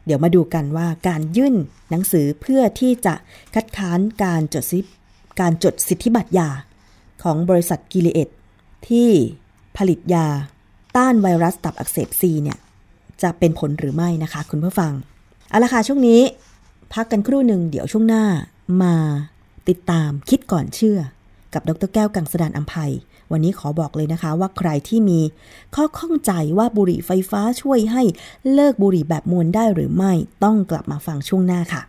เดี๋ยวมาดูกันว่าการยื่นหนังสือเพื่อที่จะคัดค้านการจดสิการจดสิทธิบัตรยา ของบริษัทกิเลเอตที่ผลิตยาต้านไวรัสตับอักเสบซีเนี่ย จะเป็นผลหรือไม่นะคะ คุณผู้ฟังเอาละค่ะช่วงนี้ พักกันครู่หนึ่งเดี๋ยวช่วงหน้ามาติดตามคิดก่อนเชื่อ กับดรแก้วกังสดานอัมภัย วันนี้ขอบอกเลยนะคะว่าใครที่มีข้อข้องใจว่าบุหรี่ไฟฟ้าช่วยให้เลิกบุหรี่แบบมวลได้หรือไม่ต้องกลับมาฟังช่วงหน้าค่ะ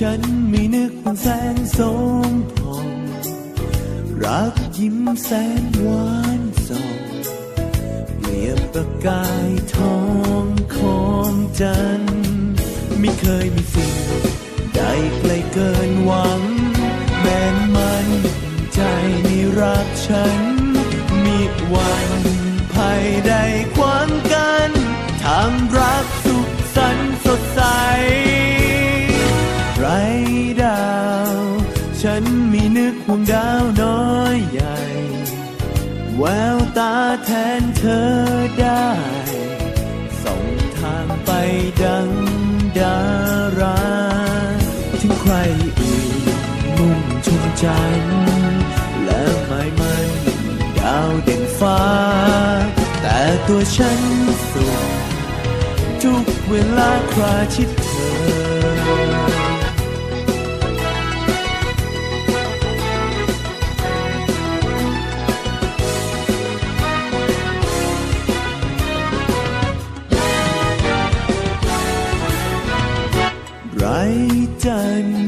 ฉันไม่นึกว่าแสงสมพองรักยิ้มแสนหวานส่องเปรียบประกายทองของจันทร์ไม่เคยมีสิ่งใดไกลเกินหวัง แม้นมันใจในรักฉัน มีวันภัยใดขวางกันทางรักสุขสันต์สดใส วงดาวน้อยใหญ่ แววตาแทนเธอได้ ส่งทางไปดังดารา ถึงใครอื่นมุ่งชมจันและหมายมันดาวเด่นฟ้า แต่ตัวฉันสุขทุกเวลาคราชิดเธอ จันทร์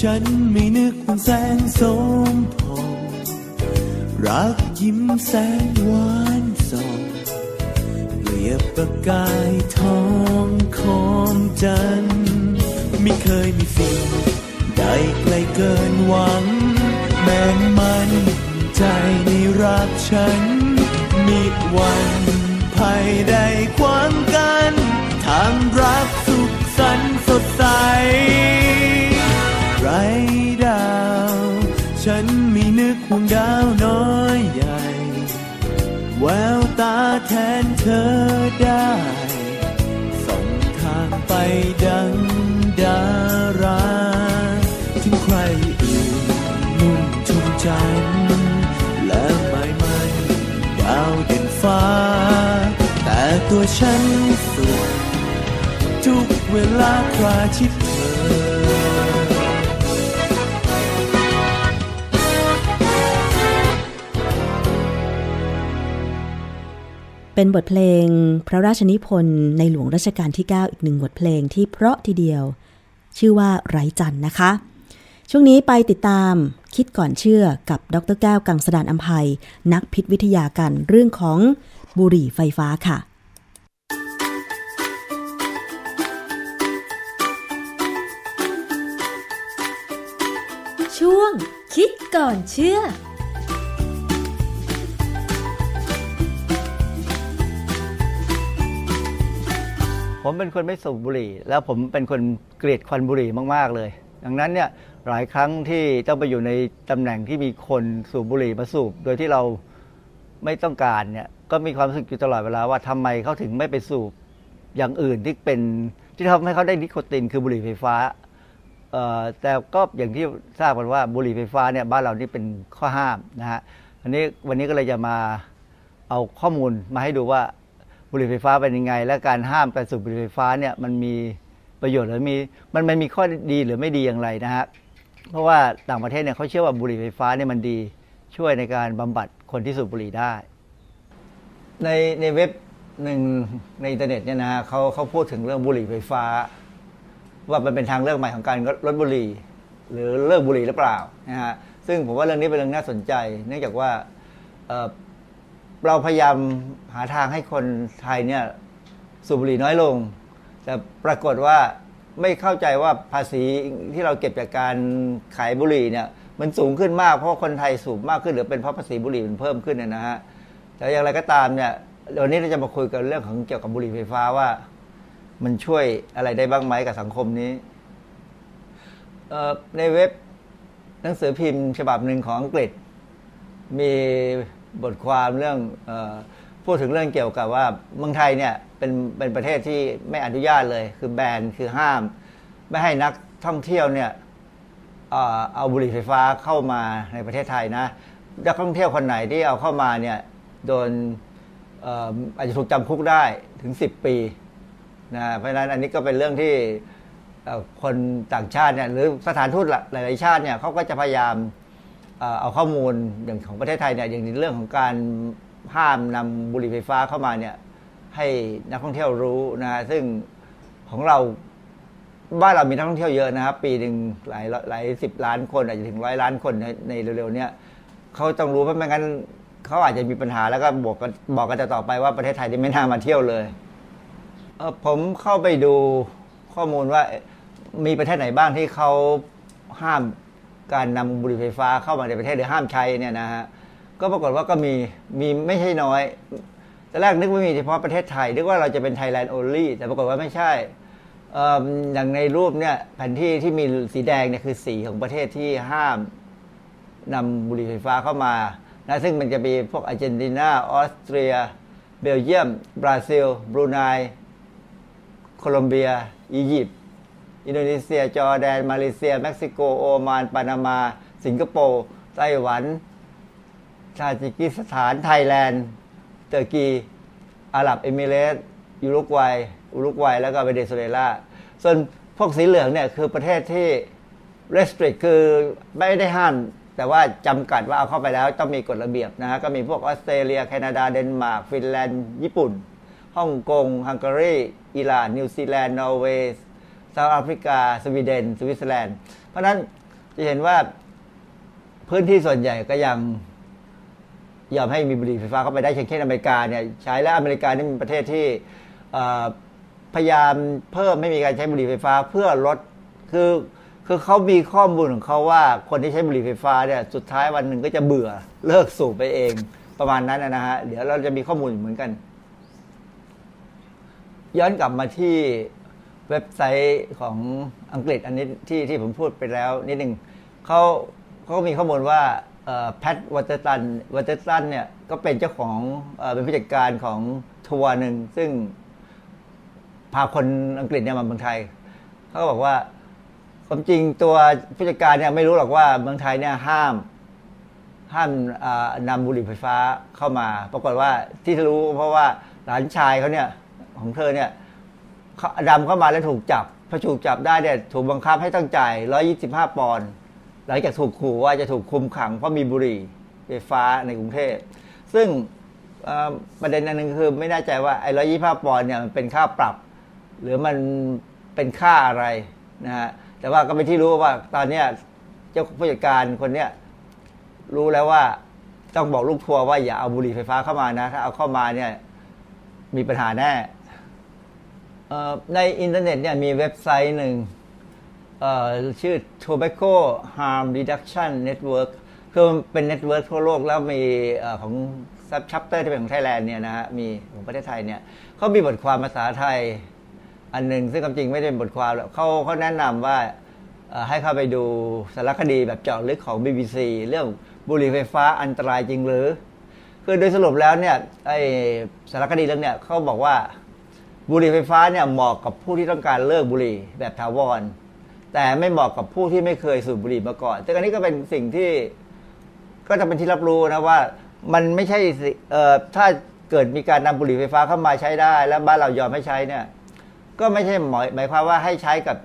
ฉันไม่นึกว่าแสงสมพองรักยิ้มแสนหวานส่องเปรียบประกายทองของจันทร์ไม่เคยมีสิ่งใดไกลเกินหวัง แม้มันใจในรักฉัน มีวันภัยใดขวางกันทางรัก สุขสันสดใส ไรดาวฉวงดาวน้อยใหญ่ แววตาแทนเธอได้ส่งทางไปดังดาราถึงใครอื่นนุ่มชุ่มจันและไม่มันดาวเด่นฟ้า แต่ตัวฉัน เวลาคราชิดเธอเป็นบทเพลงพระราชนิพนธ์ในหลวงรัชกาลที่ 9 อีกหนึ่งบทเพลงที่เพราะทีเดียว ชื่อว่าไร้จันนะคะ ช่วงนี้ไปติดตามคิดก่อนเชื่อกับดรแก้วกังสดานอัมภัย นักพิษวิทยากันเรื่องของบุหรี่ไฟฟ้าค่ะ คิดก่อนเชื่อ ผมเป็นคนไม่สูบบุหรี่ แล้วผมเป็นคนเกลียดควันบุหรี่มาก ๆ เลย ดังนั้นเนี่ยหลายครั้งที่ต้องไปอยู่ในตำแหน่งที่มีคนสูบบุหรี่มาสูบ โดยที่เราไม่ต้องการเนี่ยก็มีความรู้สึกอยู่ตลอดเวลาว่าทำไมเขาถึงไม่ไปสูบอย่างอื่นที่เป็นที่ทำให้เขาได้นิโคตินคือบุหรี่ไฟฟ้า แต่ก็อย่างที่ทราบกันว่าบุหรี่ไฟฟ้าเนี่ยบ้านเรานี่เป็นข้อห้ามนะฮะอันนี้วันนี้ก็เลยจะมาเอาข้อมูลมาให้ดูว่าบุหรี่ไฟฟ้าเป็นยังไง และการห้ามการสูบบุหรี่ไฟฟ้าเนี่ยมันมีประโยชน์หรือมีมันมันมีข้อดีหรือไม่ดีอย่างไรนะฮะเพราะว่าต่างประเทศเนี่ยเขาเชื่อว่าบุหรี่ไฟฟ้าเนี่ยมันดีช่วยในการบำบัดคนที่สูบบุหรี่ได้ ในในเว็บหนึ่งในอินเทอร์เน็ตเนี่ยนะฮะเขาเขาพูดถึงเรื่องบุหรี่ไฟฟ้า ว่ามันเป็นทางเลือกใหม่ของการลดบุหรี่ หรือเลิกบุหรี่หรือเปล่านะฮะซึ่งผมว่าเรื่องนี้เป็นเรื่องน่าสนใจ เนื่องจากว่าเเราพยายามหาทางให้คนไทยเนี่ยสูบบุหรี่น้อยลง แต่ปรากฏว่าไม่เข้าใจว่าภาษีที่เราเก็บจากการขายบุหรี่เนี่ยมันสูงขึ้นมากเพราะคนไทยสูบมากขึ้นหรือเป็นเพราะภาษีบุหรี่มันเพิ่มขึ้นเนยนะฮะแต่อย่างไรก็ตามเนี่ยวันนี้เราจะมาคุยกันเรื่องของเกี่ยวกับบุหรี่ไฟฟ้าว่า มันช่วยอะไรได้บ้างไหมกับสังคมนี้เอในเว็บหนังสือพิมพ์ฉบับหนึ่งของอังกฤษ มีบทความเรื่องอพูดถึงเรื่องเกี่ยวกับว่าเมืองไทยเนี่ยเป็นเป็นประเทศที่ไม่อนุญาตเลย คือแบนคือห้าม ไม่ให้นักท่องเที่ยวเนี่ยเอาบุหรี่ไฟฟ้าเข้ามาในประเทศไทยนะนักท่องเที่ยวคนไหนที่เอาเข้ามาเนี่ยโดนเอ่ออาจจะถูกจำคุกได้ถึง 10 ปี นะเพราะฉะนั้นอันนี้ก็เป็นเรื่องที่คนต่างชาติเนี่ยหรือสถานทูตหลาย ๆ ชาติเนี่ยเขาก็จะพยายามเอาข้อมูลอย่างของประเทศไทยเนี่ยอย่างในเรื่องของการห้ามนำบุหรี่ไฟฟ้าเข้ามาเนี่ยให้นักท่องเที่ยวรู้นะฮะซึ่งของเราบ้านเรามีนักท่องเที่ยวเยอะนะครับ ปีหนึ่งหลายหลายสิบล้านคน อาจจะถึงร้อยล้านคนในในเร็วๆเนี้ยเขาต้องรู้เพราะไม่งั้นเขาอาจจะมีปัญหาแล้วก็บอกกันบอกกันต่อไปว่าประเทศไทยนี่ไม่น่ามาเที่ยวเลย ผมเข้าไปดูข้อมูลว่ามีประเทศไหนบ้างที่เขาห้ามการนำบุหรี่ไฟฟ้าเข้ามาในประเทศหรือห้ามใช้เนี่ยนะฮะก็ปรากฏว่าก็มีมีไม่ใช่น้อยแต่แรกนึกว่ามีเฉพาะประเทศไทยนึกว่าเราจะเป็น Thailand only แต่ปรากฏว่าไม่ใช่ออย่างในรูปเนี่ยแผนที่ที่มีสีแดงเนี่ยคือสีของประเทศที่ห้ามนำบุหรี่ไฟฟ้าเข้ามานะซึ่งมันจะมีพวกอาร์เจนตินาออสเตรีย เบลเยียม บราซิล บรูไน โคลอมเบีย อียิปต์ อินโดนีเซีย จอร์แดน มาเลเซีย เม็กซิโก โอมาน ปานามา สิงคโปร์ ไต้หวันทาจิกิสถาน Thailand Turkey อาหรับเอมิเรตส์ยูรุกวัยอุรุกวัย แล้วก็เวเนซุเอลา ส่วนพวกสีเหลืองเนี่ยคือประเทศที่ restrict คือไม่ได้ห้าม แต่ว่าจำกัดว่าเอาเข้าไปแล้วต้องมีกฎระเบียบนะฮะ ก็มีพวกออสเตรเลีย แคนาดา เดนมาร์ก ฟินแลนด์ ญี่ปุ่น ฮ่องกงฮังการีอิหร่านนิวซีแลนด์นอร์เวย์ South Africa สวีเดน สวิตเซอร์แลนด์ เพราะนั้นจะเห็นว่าพื้นที่ส่วนใหญ่ก็ยังยอมให้มีบุหรี่ไฟฟ้าเข้าไปได้เช่นเช่นอเมริกาเนี่ยใช้แล้วอเมริกานี่เป็นประเทศที่พยายามเพิ่มให้มีการใช้บุหรี่ไฟฟ้าเพื่อลดคือคือเขามีข้อมูลของเขาว่าคนที่ใช้บุหรี่ไฟฟ้าเนี่ยสุดท้ายวันหนึ่งก็จะเบื่อเลิกสูบไปเองประมาณนั้นนะฮะเดี๋ยวเราจะมีข้อมูลเหมือนกัน ย้อนกลับมาที่เว็บไซต์ของอังกฤษอันนี้ที่ที่ผมพูดไปแล้วนิดหนึ่งเขาเขามีข้อมูลว่าแพทวัตตันวัตตันเนี่ยก็เป็นเจ้าของเป็นผู้จัดการของทัวร์หนึ่งซึ่งพาคนอังกฤษเนี่ยมาเมืองไทย เขาก็บอกว่าความจริงตัวผู้จัดการเนี่ยไม่รู้หรอกว่าเมืองไทยเนี่ยห้าม ห้ามนำบุหรี่ไฟฟ้าเข้ามา ปรากฏว่าที่รู้เพราะว่าหลานชายเขาเนี่ย ของเธอเนี่ยดำเข้ามาแล้วถูกจับพอถูกจับได้เนี่ยถูกบังคับให้ต้องจ่าย 125 ปอนด์หลังจากถูกขู่ว่าจะถูกคุมขังเพราะมีบุหรี่ไฟฟ้าในกรุงเทพซึ่งประเด็นนึงคือไม่แน่ใจว่าไอ้ร้อยยี่ห้าปอนด์เนี่ยมันเป็นค่าปรับ หรือมันเป็นค่าอะไรนะฮะแต่ว่าก็เป็นที่รู้ว่าตอนนี้เจ้าผู้จัดการคนเนี้ยรู้แล้วว่าต้องบอกลูกทัวร์ว่าอย่าเอาบุหรี่ไฟฟ้าเข้ามานะ ถ้าเอาเข้ามาเนี่ยมีปัญหาแน่ ในอินเทอร์เน็ตเนี่ยมีเว็บไซต์หนึ่งชื่อ Tobacco Harm Reduction Network คือเป็น network ทั่วโลกแล้วมีของ subchapter ที่เป็นของไทยแลนด์เนี่ยนะฮะมีของประเทศไทยเนี่ยเขามีบทความภาษาไทยอันหนึ่งซึ่งความจริงไม่ได้เป็นบทความเขาเขาแนะนำว่าให้เข้าไปดูสารคดีแบบเจาะลึกของ BBC เรื่องบุหรี่ไฟฟ้าอันตรายจริงหรือ คือโดยสรุปแล้วเนี่ยไอสารคดีเรื่องเนี่ยเขาบอกว่า บุหรี่ไฟฟ้าเนี่ยเหมาะกับผู้ที่ต้องการเลิกบุหรี่แบบถาวร แต่ไม่เหมาะกับผู้ที่ไม่เคยสูบบุหรี่มาก่อนแต่อันนี้ก็เป็นสิ่งที่ก็จะเป็นที่รับรู้นะว่า มันไม่ใช่เอ่อถ้าเกิดมีการนำบุหรี่ไฟฟ้าเข้ามาใช้ได้ แล้วบ้านเรายอมให้ใช้เนี่ย ก็ไม่ใช่หมายหมายความว่าให้ใช้กับ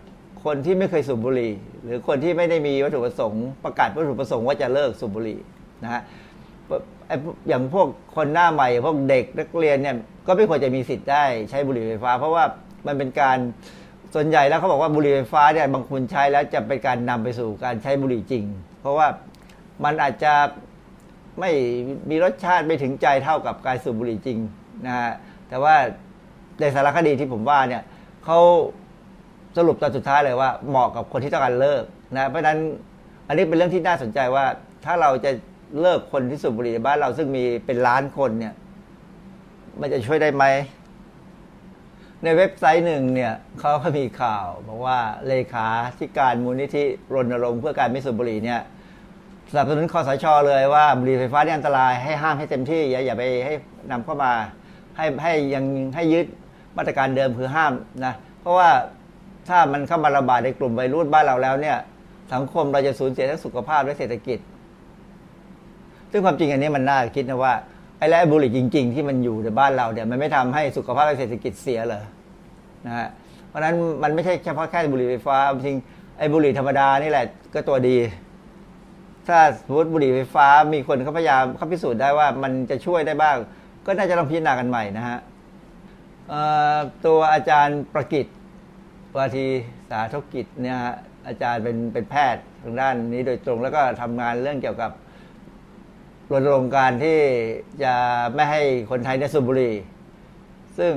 คนที่ไม่เคยสูบบุหรี่ หรือคนที่ไม่ได้มีวัตถุประสงค์ประกาศวัตถุประสงค์ว่าจะเลิกสูบบุหรี่นะฮะ อย่างพวกคนหน้าใหม่พวกเด็กนักเรียนเนี่ยก็ไม่ควรจะมีสิทธิ์ได้ใช้บุหรี่ไฟฟ้า เพราะว่ามันเป็นการส่วนใหญ่แล้วเขาบอกว่าบุหรี่ไฟฟ้าเนี่ยบางคนใช้แล้วจะเป็นการนำไปสู่การใช้บุหรี่จริง เพราะว่ามันอาจจะไม่มีรสชาติไม่ถึงใจเท่ากับการสูบบุหรี่จริงนะฮะแต่ว่าในสารคดีที่ผมว่าเนี่ยเขาสรุปตอนสุดท้ายเลยว่าเหมาะกับคนที่ต้องการเลิกนะเพราะฉะนั้นอันนี้เป็นเรื่องที่น่าสนใจว่าถ้าเราจะ เลิกคนที่สูบบุหรี่ในบ้านเราซึ่งมีเป็นล้านคนเนี่ย มันจะช่วยได้ไหม ในเว็บไซต์หนึ่งเนี่ยเขาก็มีข่าวบอกว่าเลขาธิการมูลนิธิรณรงค์เพื่อการไม่สูบบุหรี่เนี่ยสนับสนุนคอสชเลยว่าบุหรี่ไฟฟ้าเนี่ยอันตรายให้ห้ามให้เต็มที่ อย่าอย่าไปให้นำเข้ามา ให้ให้ยังให้ยึดมาตรการเดิมคือห้ามนะเพราะว่าถ้ามันเข้ามาระบาดในกลุ่มวัยรุ่นบ้านเราแล้วเนี่ย สังคมเราจะสูญเสียทั้งสุขภาพและเศรษฐกิจ ซึ่งความจริงอันนี้มันน่าคิดนะว่าไอ้แล้วบุหรี่จริง ๆ ที่มันอยู่ในบ้านเราเนี่ยมันไม่ทำให้สุขภาพและเศรษฐกิจเสียเลยนะฮะเพราะนั้นมันไม่ใช่เฉพาะแค่บุหรี่ไฟฟ้าจริงไอ้บุหรี่ธรรมดานี่แหละก็ตัวดี ถ้าสมมติบุหรี่ไฟฟ้ามีคนเขาพยายามเขาพิสูจน์ได้ว่ามันจะช่วยได้บ้าง ก็น่าจะต้องพิจารณากันใหม่นะฮะตัวอาจารย์ประกิตวาทีสาธกิจเนี่ยอาจารย์เป็นเป็นแพทย์ทางด้านนี้โดยตรงแล้วก็ทำงานเรื่องเกี่ยวกับ รณรงค์การที่จะไม่ให้คนไทยเนี่ยสูบบุหรี่ ซึ่ง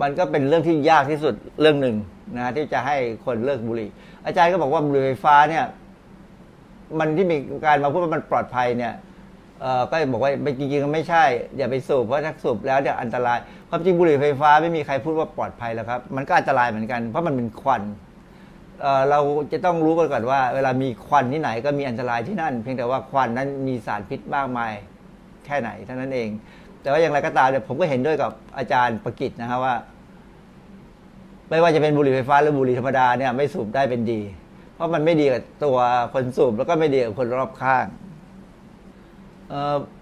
มันก็เป็นเรื่องที่ยากที่สุดเรื่องหนึ่งนะที่จะให้คนเลิกบุหรี่ อาจารย์ก็บอกว่าบุหรี่ไฟฟ้าเนี่ย มันที่มีการมาพูดว่ามันปลอดภัยเนี่ยก็บอกว่าจริงๆไม่ใช่ อย่าไปสูบเพราะถ้าสูบแล้วเนี่ยอันตรายความจริงบุหรี่ไฟฟ้าไม่มีใครพูดว่าปลอดภัยแล้วครับ มันก็อันตรายเหมือนกันเพราะมันเป็นควัน เราจะต้องรู้กันก่อนว่า เวลามีควันที่ไหนก็มีอันตรายที่นั่น เพียงแต่ว่าควันนั้นมีสารพิษมากมายแค่ไหนเท่านั้นเอง แต่ว่าอย่างไรก็ตามเนี่ยผมก็เห็นด้วยกับอาจารย์ประกิตนะครับว่า ไม่ว่าจะเป็นบุหรี่ไฟฟ้าหรือบุหรี่ธรรมดาเนี่ยไม่สูบได้เป็นดี เพราะมันไม่ดีกับตัวคนสูบแล้วก็ไม่ดีกับคนรอบข้าง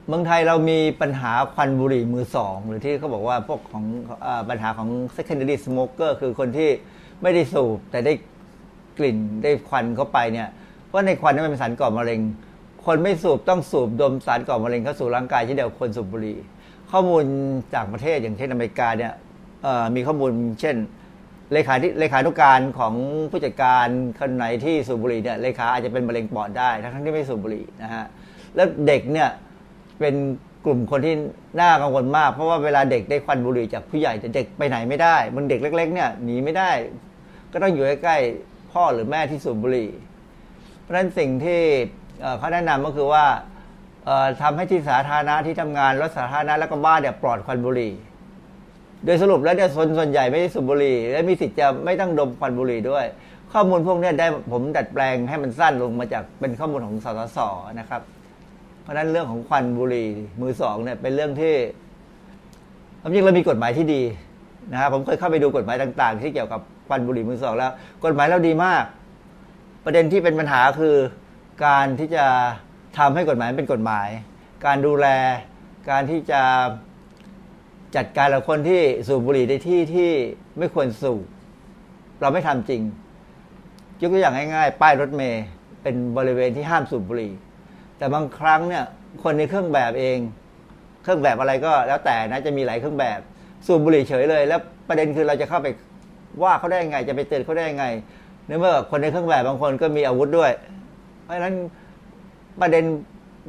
เมืองไทยเรามีปัญหาควันบุหรี่มือสอง หรือที่เขาบอกว่าพวกของอปัญหาของ secondary smoker คือคนที่ไม่ได้สูบแต่ได้ กลิ่นได้ควันเข้าไปเนี่ยเพราะในควันนั้นมันเป็นสารก่อมะเร็ง คนไม่สูบต้องสูบดมสารก่อมะเร็งเข้าสู่ร่างกายเช่นเดียวคนสูบบุหรี่ข้อมูลจากประเทศอย่างเช่นอเมริกาเนี่ยมีข้อมูลเช่นเลขาที่เลขานุการของผู้จัดการคนไหนที่สูบบุหรี่เนี่ยเลขาอาจจะเป็นมะเร็งปอดได้ทั้งที่ไม่สูบบุหรี่นะฮะแล้วเด็กเนี่ยเป็นกลุ่มคนที่น่ากังวลมาก เพราะว่าเวลาเด็กได้ควันบุหรี่จากผู้ใหญ่แต่เด็กไปไหนไม่ได้มันเด็กเล็ก ๆ เนี่ยหนีไม่ได้ ก็ต้องอยู่ใกล้ พ่อหรือแม่ที่สูบบุหรี่ เพราะฉะนั้นสิ่งที่เขาแนะนำก็คือว่าทำให้ที่สาธารณะที่ทำงานรถสาธารณะแล้วก็บ้านเนี่ยปลอดควันบุหรี่ โดยสรุปแล้วเนี่ยส่วนส่วนใหญ่ไม่ได้สูบบุหรี่ และมีสิทธิ์จะไม่ต้องดมควันบุหรี่ด้วย ข้อมูลพวกนี้ได้ผมดัดแปลงให้มันสั้นลงมาจากเป็นข้อมูลของสสสนะครับ เพราะฉะนั้นเรื่องของควันบุหรี่มือสองเนี่ยเป็นเรื่องที่ความจริงเรามีกฎหมายที่ดี นะครับผมเคยเข้าไปดูกฎหมายต่าง ๆ ที่เกี่ยวกับควันบุหรี่มือสองแล้ว กฎหมายเราดีมาก ประเด็นที่เป็นปัญหาคือ การที่จะทำให้กฎหมายเป็นกฎหมาย การดูแล การที่จะจัดการกับคนที่สูบบุหรี่ในที่ที่ไม่ควรสูบเราไม่ทำจริง ยกตัวอย่างง่ายๆ ป้ายรถเมย์เป็นบริเวณที่ห้ามสูบบุหรี่ แต่บางครั้งเนี่ยคนในเครื่องแบบเอง เครื่องแบบอะไรก็แล้วแต่นะจะมีหลายเครื่องแบบ สูบบุหรี่เฉยเลย แล้วประเด็นคือเราจะเข้าไปว่าเขาได้ยังไง จะไปเตือนเขาได้ยังไงเนื่องจากคนในเครื่องแบบบางคนก็มีอาวุธด้วย เพราะฉะนั้นประเด็น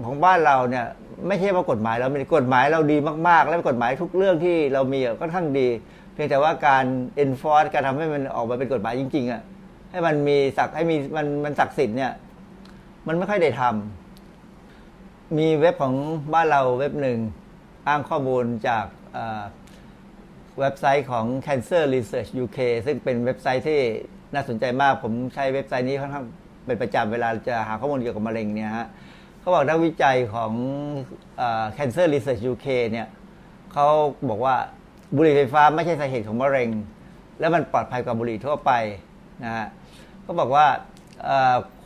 ของบ้านเราเนี่ย ไม่ใช่ว่ากฎหมายเรามีกฎหมายเราดีมาก ๆ และกฎหมายทุกเรื่องที่เรามีก็ทั้งดีเพียงแต่ว่าการ enforce การทำให้มันออกมาเป็นกฎหมายจริง ๆอะให้มันมีศักให้มีมันมันศักดิ์สิทธิ์เนี่ย มันไม่ค่อยได้ทำมีเว็บของบ้านเราเว็บหนึ่งอ้างข้อมูลจาก เว็บไซต์ของ Cancer Research UK ซึ่งเป็นเว็บไซต์ที่น่าสนใจมาก ผมใช้เว็บไซต์นี้ค่อนข้างเป็นประจำเวลาจะหาข้อมูลเกี่ยวกับมะเร็งเนี่ยฮะเขาบอกนักวิจัยของ Cancer Research UK เนี่ยเขาบอกว่าบุหรี่ไฟฟ้าไม่ใช่สาเหตุของมะเร็ง และมันปลอดภัยกว่าบุหรี่ทั่วไปนะฮะเขาบอกว่า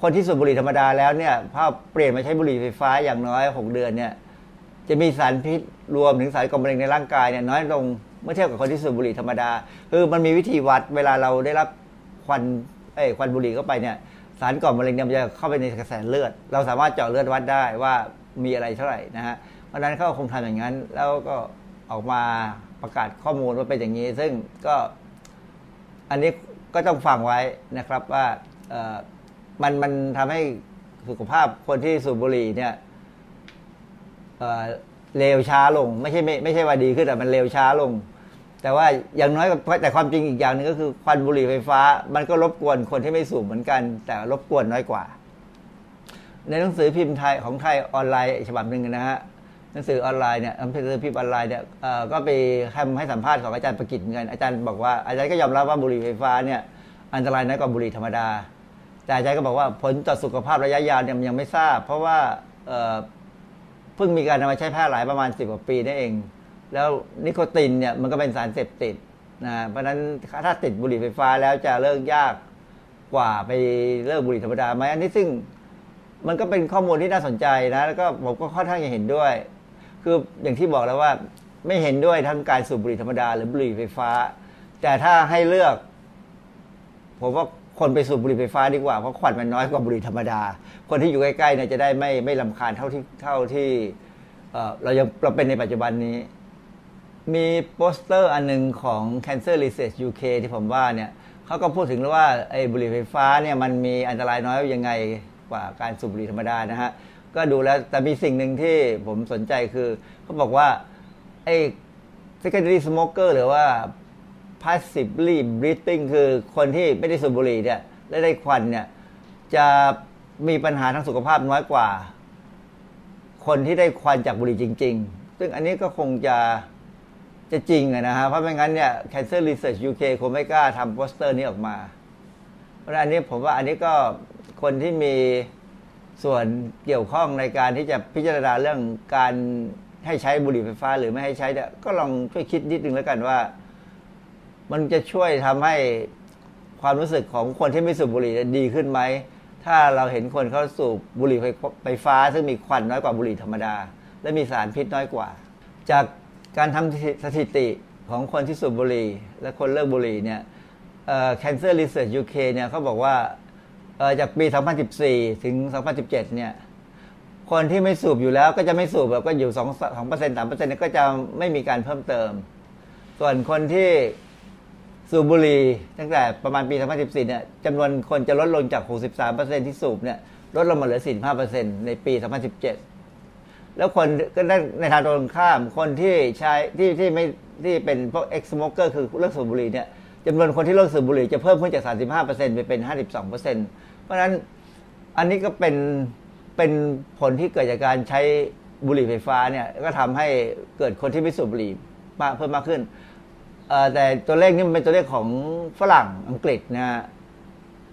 คนที่สูบบุหรี่ธรรมดาแล้วเนี่ยพอเปลี่ยนมาใช้บุหรี่ไฟฟ้าอย่างน้อย 6 เดือนเนี่ยจะมีสารพิษรวมถึงสารก่อมะเร็งในร่างกายเนี่ยน้อยลง เมื่อเทียบกับคนที่สูบบุหรี่ธรรมดาคือมันมีวิธีวัดเวลาเราได้รับควันเอ้ควันบุหรี่เข้าไปเนี่ยสารก่อมะเร็งเนี่ยมันจะเข้าไปในกระแสเลือด เราสามารถเจาะเลือดวัดได้ว่ามีอะไรเท่าไหร่นะฮะเพราะฉะนั้นเขาคงทำอย่างนั้น แล้วก็ออกมาประกาศข้อมูลว่าเป็นอย่างนี้ ซึ่งก็อันนี้ก็ต้องฟังไว้นะครับว่ามันมันทำให้สุขภาพคนที่สูบบุหรี่เนี่ย เร็วช้าลง ไม่ใช่ไม่ไม่ใช่ว่าดีขึ้นแต่มันเร็วช้าลง แต่ว่าอย่างน้อยแต่ความจริงอีกอย่างหนึ่งก็คือควันบุหรี่ไฟฟ้า มันก็รบกวนคนที่ไม่สูบเหมือนกัน แต่รบกวนน้อยกว่า ในหนังสือพิมพ์ไทยของไทยออนไลน์ฉบับหนึ่งนะฮะหนังสือออนไลน์เนี่ยหนังสือพิมพ์ออนไลน์เนี่ยก็ไปให้ให้สัมภาษณ์ของอาจารย์ประกิตเหมือนกันอาจารย์บอกว่าอาจารย์ก็ยอมรับว่าบุหรี่ไฟฟ้าเนี่ยอันตรายน้อยกว่าบุหรี่ธรรมดา แต่อาจารย์ก็บอกว่าผลต่อสุขภาพระยะยาวเนี่ยมันยังไม่ทราบ เพราะว่า พิ่งมีการนำมาใช้แพร่หลายประมาณสิบกว่าปีนั่นเอง แล้วนิโคตินเนี่ยมันก็เป็นสารเสพติดนะเพราะฉะนั้นถ้าติดบุหรี่ไฟฟ้าแล้วจะเลิกยากกว่าไปเลิกบุหรี่ธรรมดาไหมอันนี้ซึ่งมันก็เป็นข้อมูลที่น่าสนใจนะ แล้วก็ผมก็ค่อนข้างจะเห็นด้วย คืออย่างที่บอกแล้วว่าไม่เห็นด้วยทั้งการสูบบุหรี่ธรรมดา หรือบุหรี่ไฟฟ้า แต่ถ้าให้เลือก ผมว่า คนไปสูบบุหรี่ไฟฟ้าดีกว่าเพราะควันมันน้อยกว่าบุหรี่ธรรมดา คนที่อยู่ใกล้ๆเนี่ยจะได้ไม่ไม่รำคาญเท่าที่เท่าที่เรายังเราเป็นในปัจจุบันนี้ มีโปสเตอร์อันนึงของ Cancer Research UK ที่ผมว่าเนี่ยเขาก็พูดถึงแล้วว่าไอ้บุหรี่ไฟฟ้าเนี่ยมันมีอันตรายน้อยยังไงกว่าการสูบบุหรี่ธรรมดานะฮะก็ดูแล้วแต่มีสิ่งหนึ่งที่ผมสนใจคือเขาบอกว่าไอ้ secondary smoker หรือว่า passively breathing คือคนที่ไม่ได้สูบบุหรี่เนี่ยและได้ควันเนี่ยจะมีปัญหาทางสุขภาพน้อยกว่า คนที่ได้ควันจากบุหรี่จริง ๆ ซึ่งอันนี้ก็คงจะจะจริงนะฮะเพราะไม่งั้นเนี่ย Cancer Research UK คงไม่กล้าทำโปสเตอร์นี้ออกมา เพราะอันนี้ผมว่าอันนี้ก็คนที่มีส่วนเกี่ยวข้องในการที่จะพิจารณาเรื่องการให้ใช้บุหรี่ไฟฟ้า หรือไม่ให้ใช้เนี่ยก็ลองช่วยคิดนิดนึงแล้วกันว่า มันจะช่วยทำให้ความรู้สึกของคนที่ไม่สูบบุหรี่ดีขึ้นไหม ถ้าเราเห็นคนเขาสูบบุหรี่ไฟฟ้า ซึ่งมีควันน้อยกว่าบุหรี่ธรรมดา และมีสารพิษน้อยกว่า จากการทำสถิติของคนที่สูบบุหรี่ และคนเลิกบุหรี่เนี่ย Cancer Research UK เนี่ยเขาบอกว่าจากปี 2014 ถึง 2017 เนี่ย คนที่ไม่สูบอยู่แล้วก็จะไม่สูบแบบก็อยู่ 2 2% 3%ก็จะไม่มีการเพิ่มเติม ส่วนคนที่ สูบบุหรี่ตั้งแต่ประมาณปี 2014 เนี่ยจำนวนคนจะลดลงจาก 63%ที่สูบเนี่ยลดลงมาเหลือ 45%ในปี 2017 แล้วคนก็ได้ในทางตรงข้ามคนที่ใช้ที่ที่ไม่ที่เป็นพวก ex smoker คือเลิกสูบบุหรี่เนี่ยจำนวนคนที่เลิกสูบบุหรี่จะเพิ่มขึ้นจาก 35%ไปเป็น 52%เพราะฉะนั้นอันนี้ก็เป็นเป็นผลที่เกิดจากการใช้บุหรี่ไฟฟ้าเนี่ยก็ทำให้เกิดคนที่ไม่สูบบุหรี่มากเพิ่มมากขึ้น แต่ตัวเลขนี้มันเป็นตัวเลขของฝรั่งอังกฤษนะ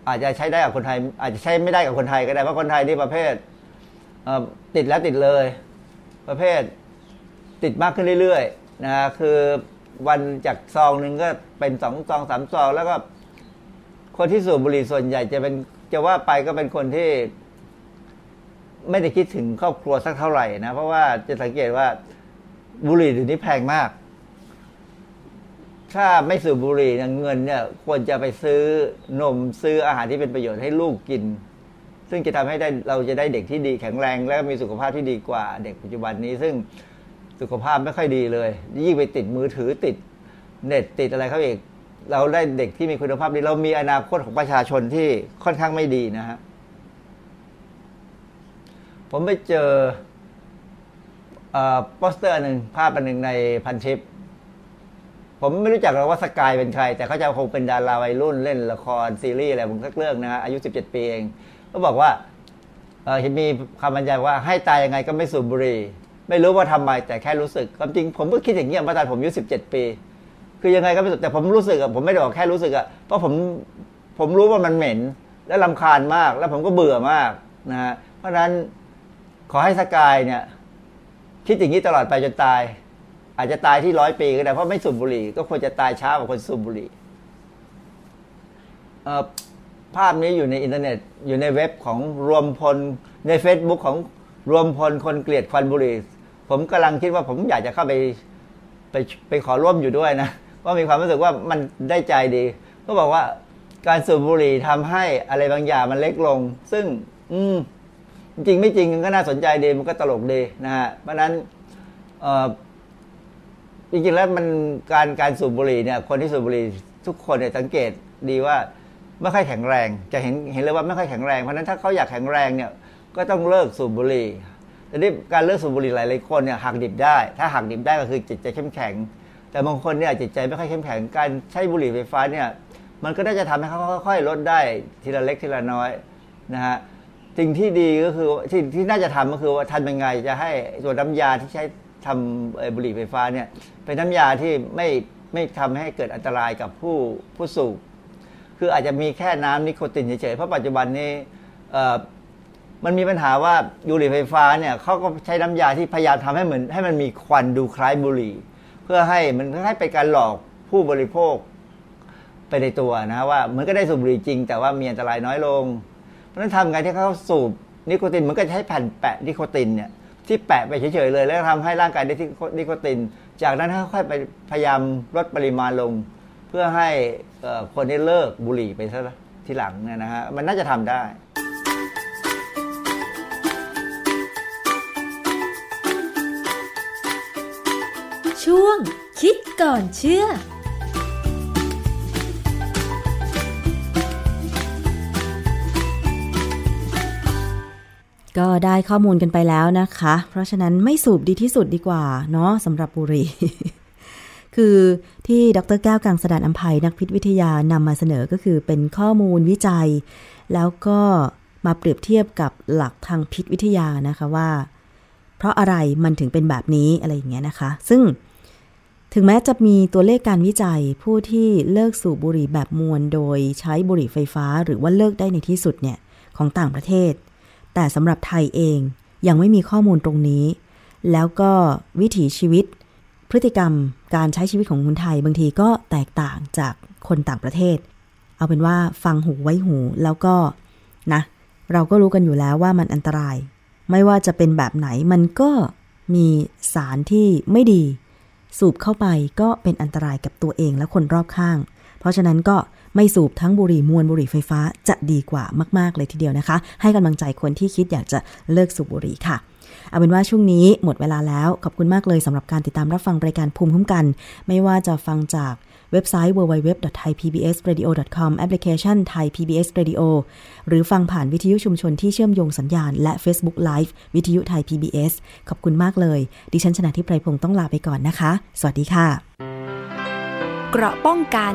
อาจจะใช้ได้กับคนไทย อาจจะใช้ไม่ได้กับคนไทยก็ได้เพราะคนไทยนี่ประเภทติดแล้วติดเลย ประเภทติดมากขึ้นเรื่อยๆนะคือวันจากซองหนึ่งก็เป็นสองซองสามซอง แล้วก็คนที่สูบบุหรี่ส่วนใหญ่จะเป็นจะว่าไปก็เป็นคนที่ไม่ได้คิดถึงครอบครัวสักเท่าไหร่นะ เพราะว่าจะสังเกตว่าบุหรี่เดี๋ยวนี้แพงมาก ถ้าไม่สูบบุหรี่เงินเนี่ยควรจะไปซื้อนมซื้ออาหารที่เป็นประโยชน์ให้ลูกกิน ซึ่งจะทำให้ได้เราจะได้เด็กที่ดีแข็งแรงและมีสุขภาพที่ดีกว่าเด็กปัจจุบันนี้ ซึ่งสุขภาพไม่ค่อยดีเลย ยิ่งไปติดมือถือติดเน็ตติดอะไรเขาอีกเราได้เด็กที่มีคุณภาพดี เรามีอนาคตของประชาชนที่ค่อนข้างไม่ดีนะฮะผมไปเจอโปสเตอร์หนึ่งภาพอันหนึ่งในพันชิป ผมไม่รู้จักหรอกว่าสกายเป็นใคร แต่เขาจะคงเป็นดาราวัยรุ่นเล่นละครซีรีส์อะไรผมสักเรื่องนะฮะอายุ 17 ปีเอง ก็บอกว่าเห็นมีคำบรรยายว่าให้ตายยังไงก็ไม่สูบบุหรี่ไม่รู้ว่าทำไมแต่แค่รู้สึกความจริงผมก็คิดอย่างนี้มาตอนผมอายุสิบเจ็ดปี คือยังไงก็ไม่สุดแต่ผมรู้สึกอะผมไม่ได้บอกแค่รู้สึกอะเพราะผมผมรู้ว่ามันเหม็น และลำคาญมาก แล้วผมก็เบื่อมากนะฮะเพราะฉะนั้นขอให้สกายเนี่ยคิดอย่างนี้ตลอดไปจนตาย อาจจะตายที่ร้อยปีก็ได้เพราะไม่สูบบุหรี่ ก็ควรจะตายช้ากว่าคนสูบบุหรี่ภาพนี้อยู่ในอินเทอร์เน็ต อยู่ในเว็บของรวมพลใน Facebook ของรวมพลคนเกลียดควันบุหรี่ ผมกำลังคิดว่าผมอยากจะเข้าไปไปไปขอร่วมอยู่ด้วยนะเพรามีความรู้สึกว่ามันได้ใจดี ก็บอกว่าการสูบบุหรี่ทำให้อะไรบางอย่างมันเล็กลง ซึ่ง อืมจริงไม่จริงก็น่าสนใจดีมันก็ตลกดีนะฮะเพราะนั้น จริงๆแล้วมันการการสูบบุหรี่เนี่ยคนที่สูบบุหรี่ทุกคนเนี่ยสังเกตดีว่าไม่ค่อยแข็งแรง จะเห็นเห็นเลยว่าไม่ค่อยแข็งแรงเพราะนั้นถ้าเขาอยากแข็งแรงเนี่ยก็ต้องเลิกสูบบุหรี่แต่นี่การเลิกสูบบุหรี่หลายๆคนเนี่ยหักดิบได้ ถ้าหักดิบได้ก็คือจิตใจเข้มแข็ง แต่บางคนเนี่ยจิตใจไม่ค่อยเข้มแข็งการใช้บุหรี่ไฟฟ้าเนี่ยมันก็น่าจะทำให้เขาค่อยๆลดได้ทีละเล็กทีละน้อยนะฮะสิ่งที่ดีก็คือที่ที่น่าจะทำก็คือว่าทำยังไงจะให้ตัวน้ำยาที่ใช้ ทำบุหรี่ไฟฟ้าเนี่ยเป็นน้ำยาที่ไม่ไม่ทำให้เกิดอันตรายกับผู้ผู้สูบคืออาจจะมีแค่น้ำนิโคตินเฉยๆเพราะปัจจุบันนี้มันมีปัญหาว่าบุหรี่ไฟฟ้าเนี่ยเขาก็ใช้น้ำยาที่พยายามทำให้เหมือนให้มันมีควันดูคล้ายบุหรี่ เพื่อให้มันให้เป็นการหลอกผู้บริโภคไปในตัวนะว่ามันก็ได้สูบบุหรี่จริง แต่ว่ามีอันตรายน้อยลง เพราะนั้นทำไงที่เขาสูบนิโคตินมันก็ใช้แผ่นแปะนิโคตินเนี่ย ที่แปะไปเฉยๆเลย แล้วทำให้ร่างกายได้ที่นิโคติน จากนั้นค่อยๆไปพยายามลดปริมาณลง เพื่อให้คนได้เลิกบุหรี่ไปซะทีหลังเนี่ยนะฮะมันน่าจะทำได้ช่วงคิดก่อนเชื่อ ก็ได้ข้อมูลกันไปแล้วนะคะ เพราะฉะนั้นไม่สูบดีที่สุดดีกว่าเนาะสำหรับบุหรี่ คือที่ดรแก้วกังสดานอัมภัยนักพิษวิทยานำมาเสนอก็คือเป็นข้อมูลวิจัย แล้วก็มาเปรียบเทียบกับหลักทางพิษวิทยานะคะว่า เพราะอะไรมันถึงเป็นแบบนี้อะไรอย่างเงี้ยนะคะ ซึ่งถึงแม้จะมีตัวเลขการวิจัยผู้ที่เลิกสูบบุหรี่แบบมวล โดยใช้บุหรี่ไฟฟ้าหรือว่าเลิกได้ในที่สุดเนี่ยของต่างประเทศ แต่สำหรับไทยเองยังไม่มีข้อมูลตรงนี้ แล้วก็วิถีชีวิต พฤติกรรมการใช้ชีวิตของคนไทยบางทีก็แตกต่างจากคนต่างประเทศ เอาเป็นว่าฟังหูไว้หูแล้วก็นะเราก็รู้กันอยู่แล้วว่ามันอันตราย ไม่ว่าจะเป็นแบบไหนมันก็มีสารที่ไม่ดี สูบเข้าไปก็เป็นอันตรายกับตัวเองและคนรอบข้าง เพราะฉะนั้นก็ ไม่สูบทั้งบุหรี่มวลบุหรี่ไฟฟ้าจะดีกว่ามากๆเลยทีเดียวนะคะ ให้กำลังใจคนที่คิดอยากจะเลิกสูบบุหรี่ค่ะเอาเป็นว่าช่วงนี้หมดเวลาแล้ว ขอบคุณมากเลยสำหรับการติดตามรับฟังรายการภูมิคุ้มกัน ไม่ว่าจะฟังจากเว็บไซต์ www.thaipbsradio.com แอปพลิเคชัน Thai PBS Radio หรือฟังผ่านวิทยุชุมชนที่เชื่อมโยงสัญญาณ และ Facebook Live วิทยุไทย PBS ขอบคุณมากเลย ดิฉันชนะทิพไพรพงศ์ต้องลาไปก่อนนะคะ สวัสดีค่ะ เกราะป้องกัน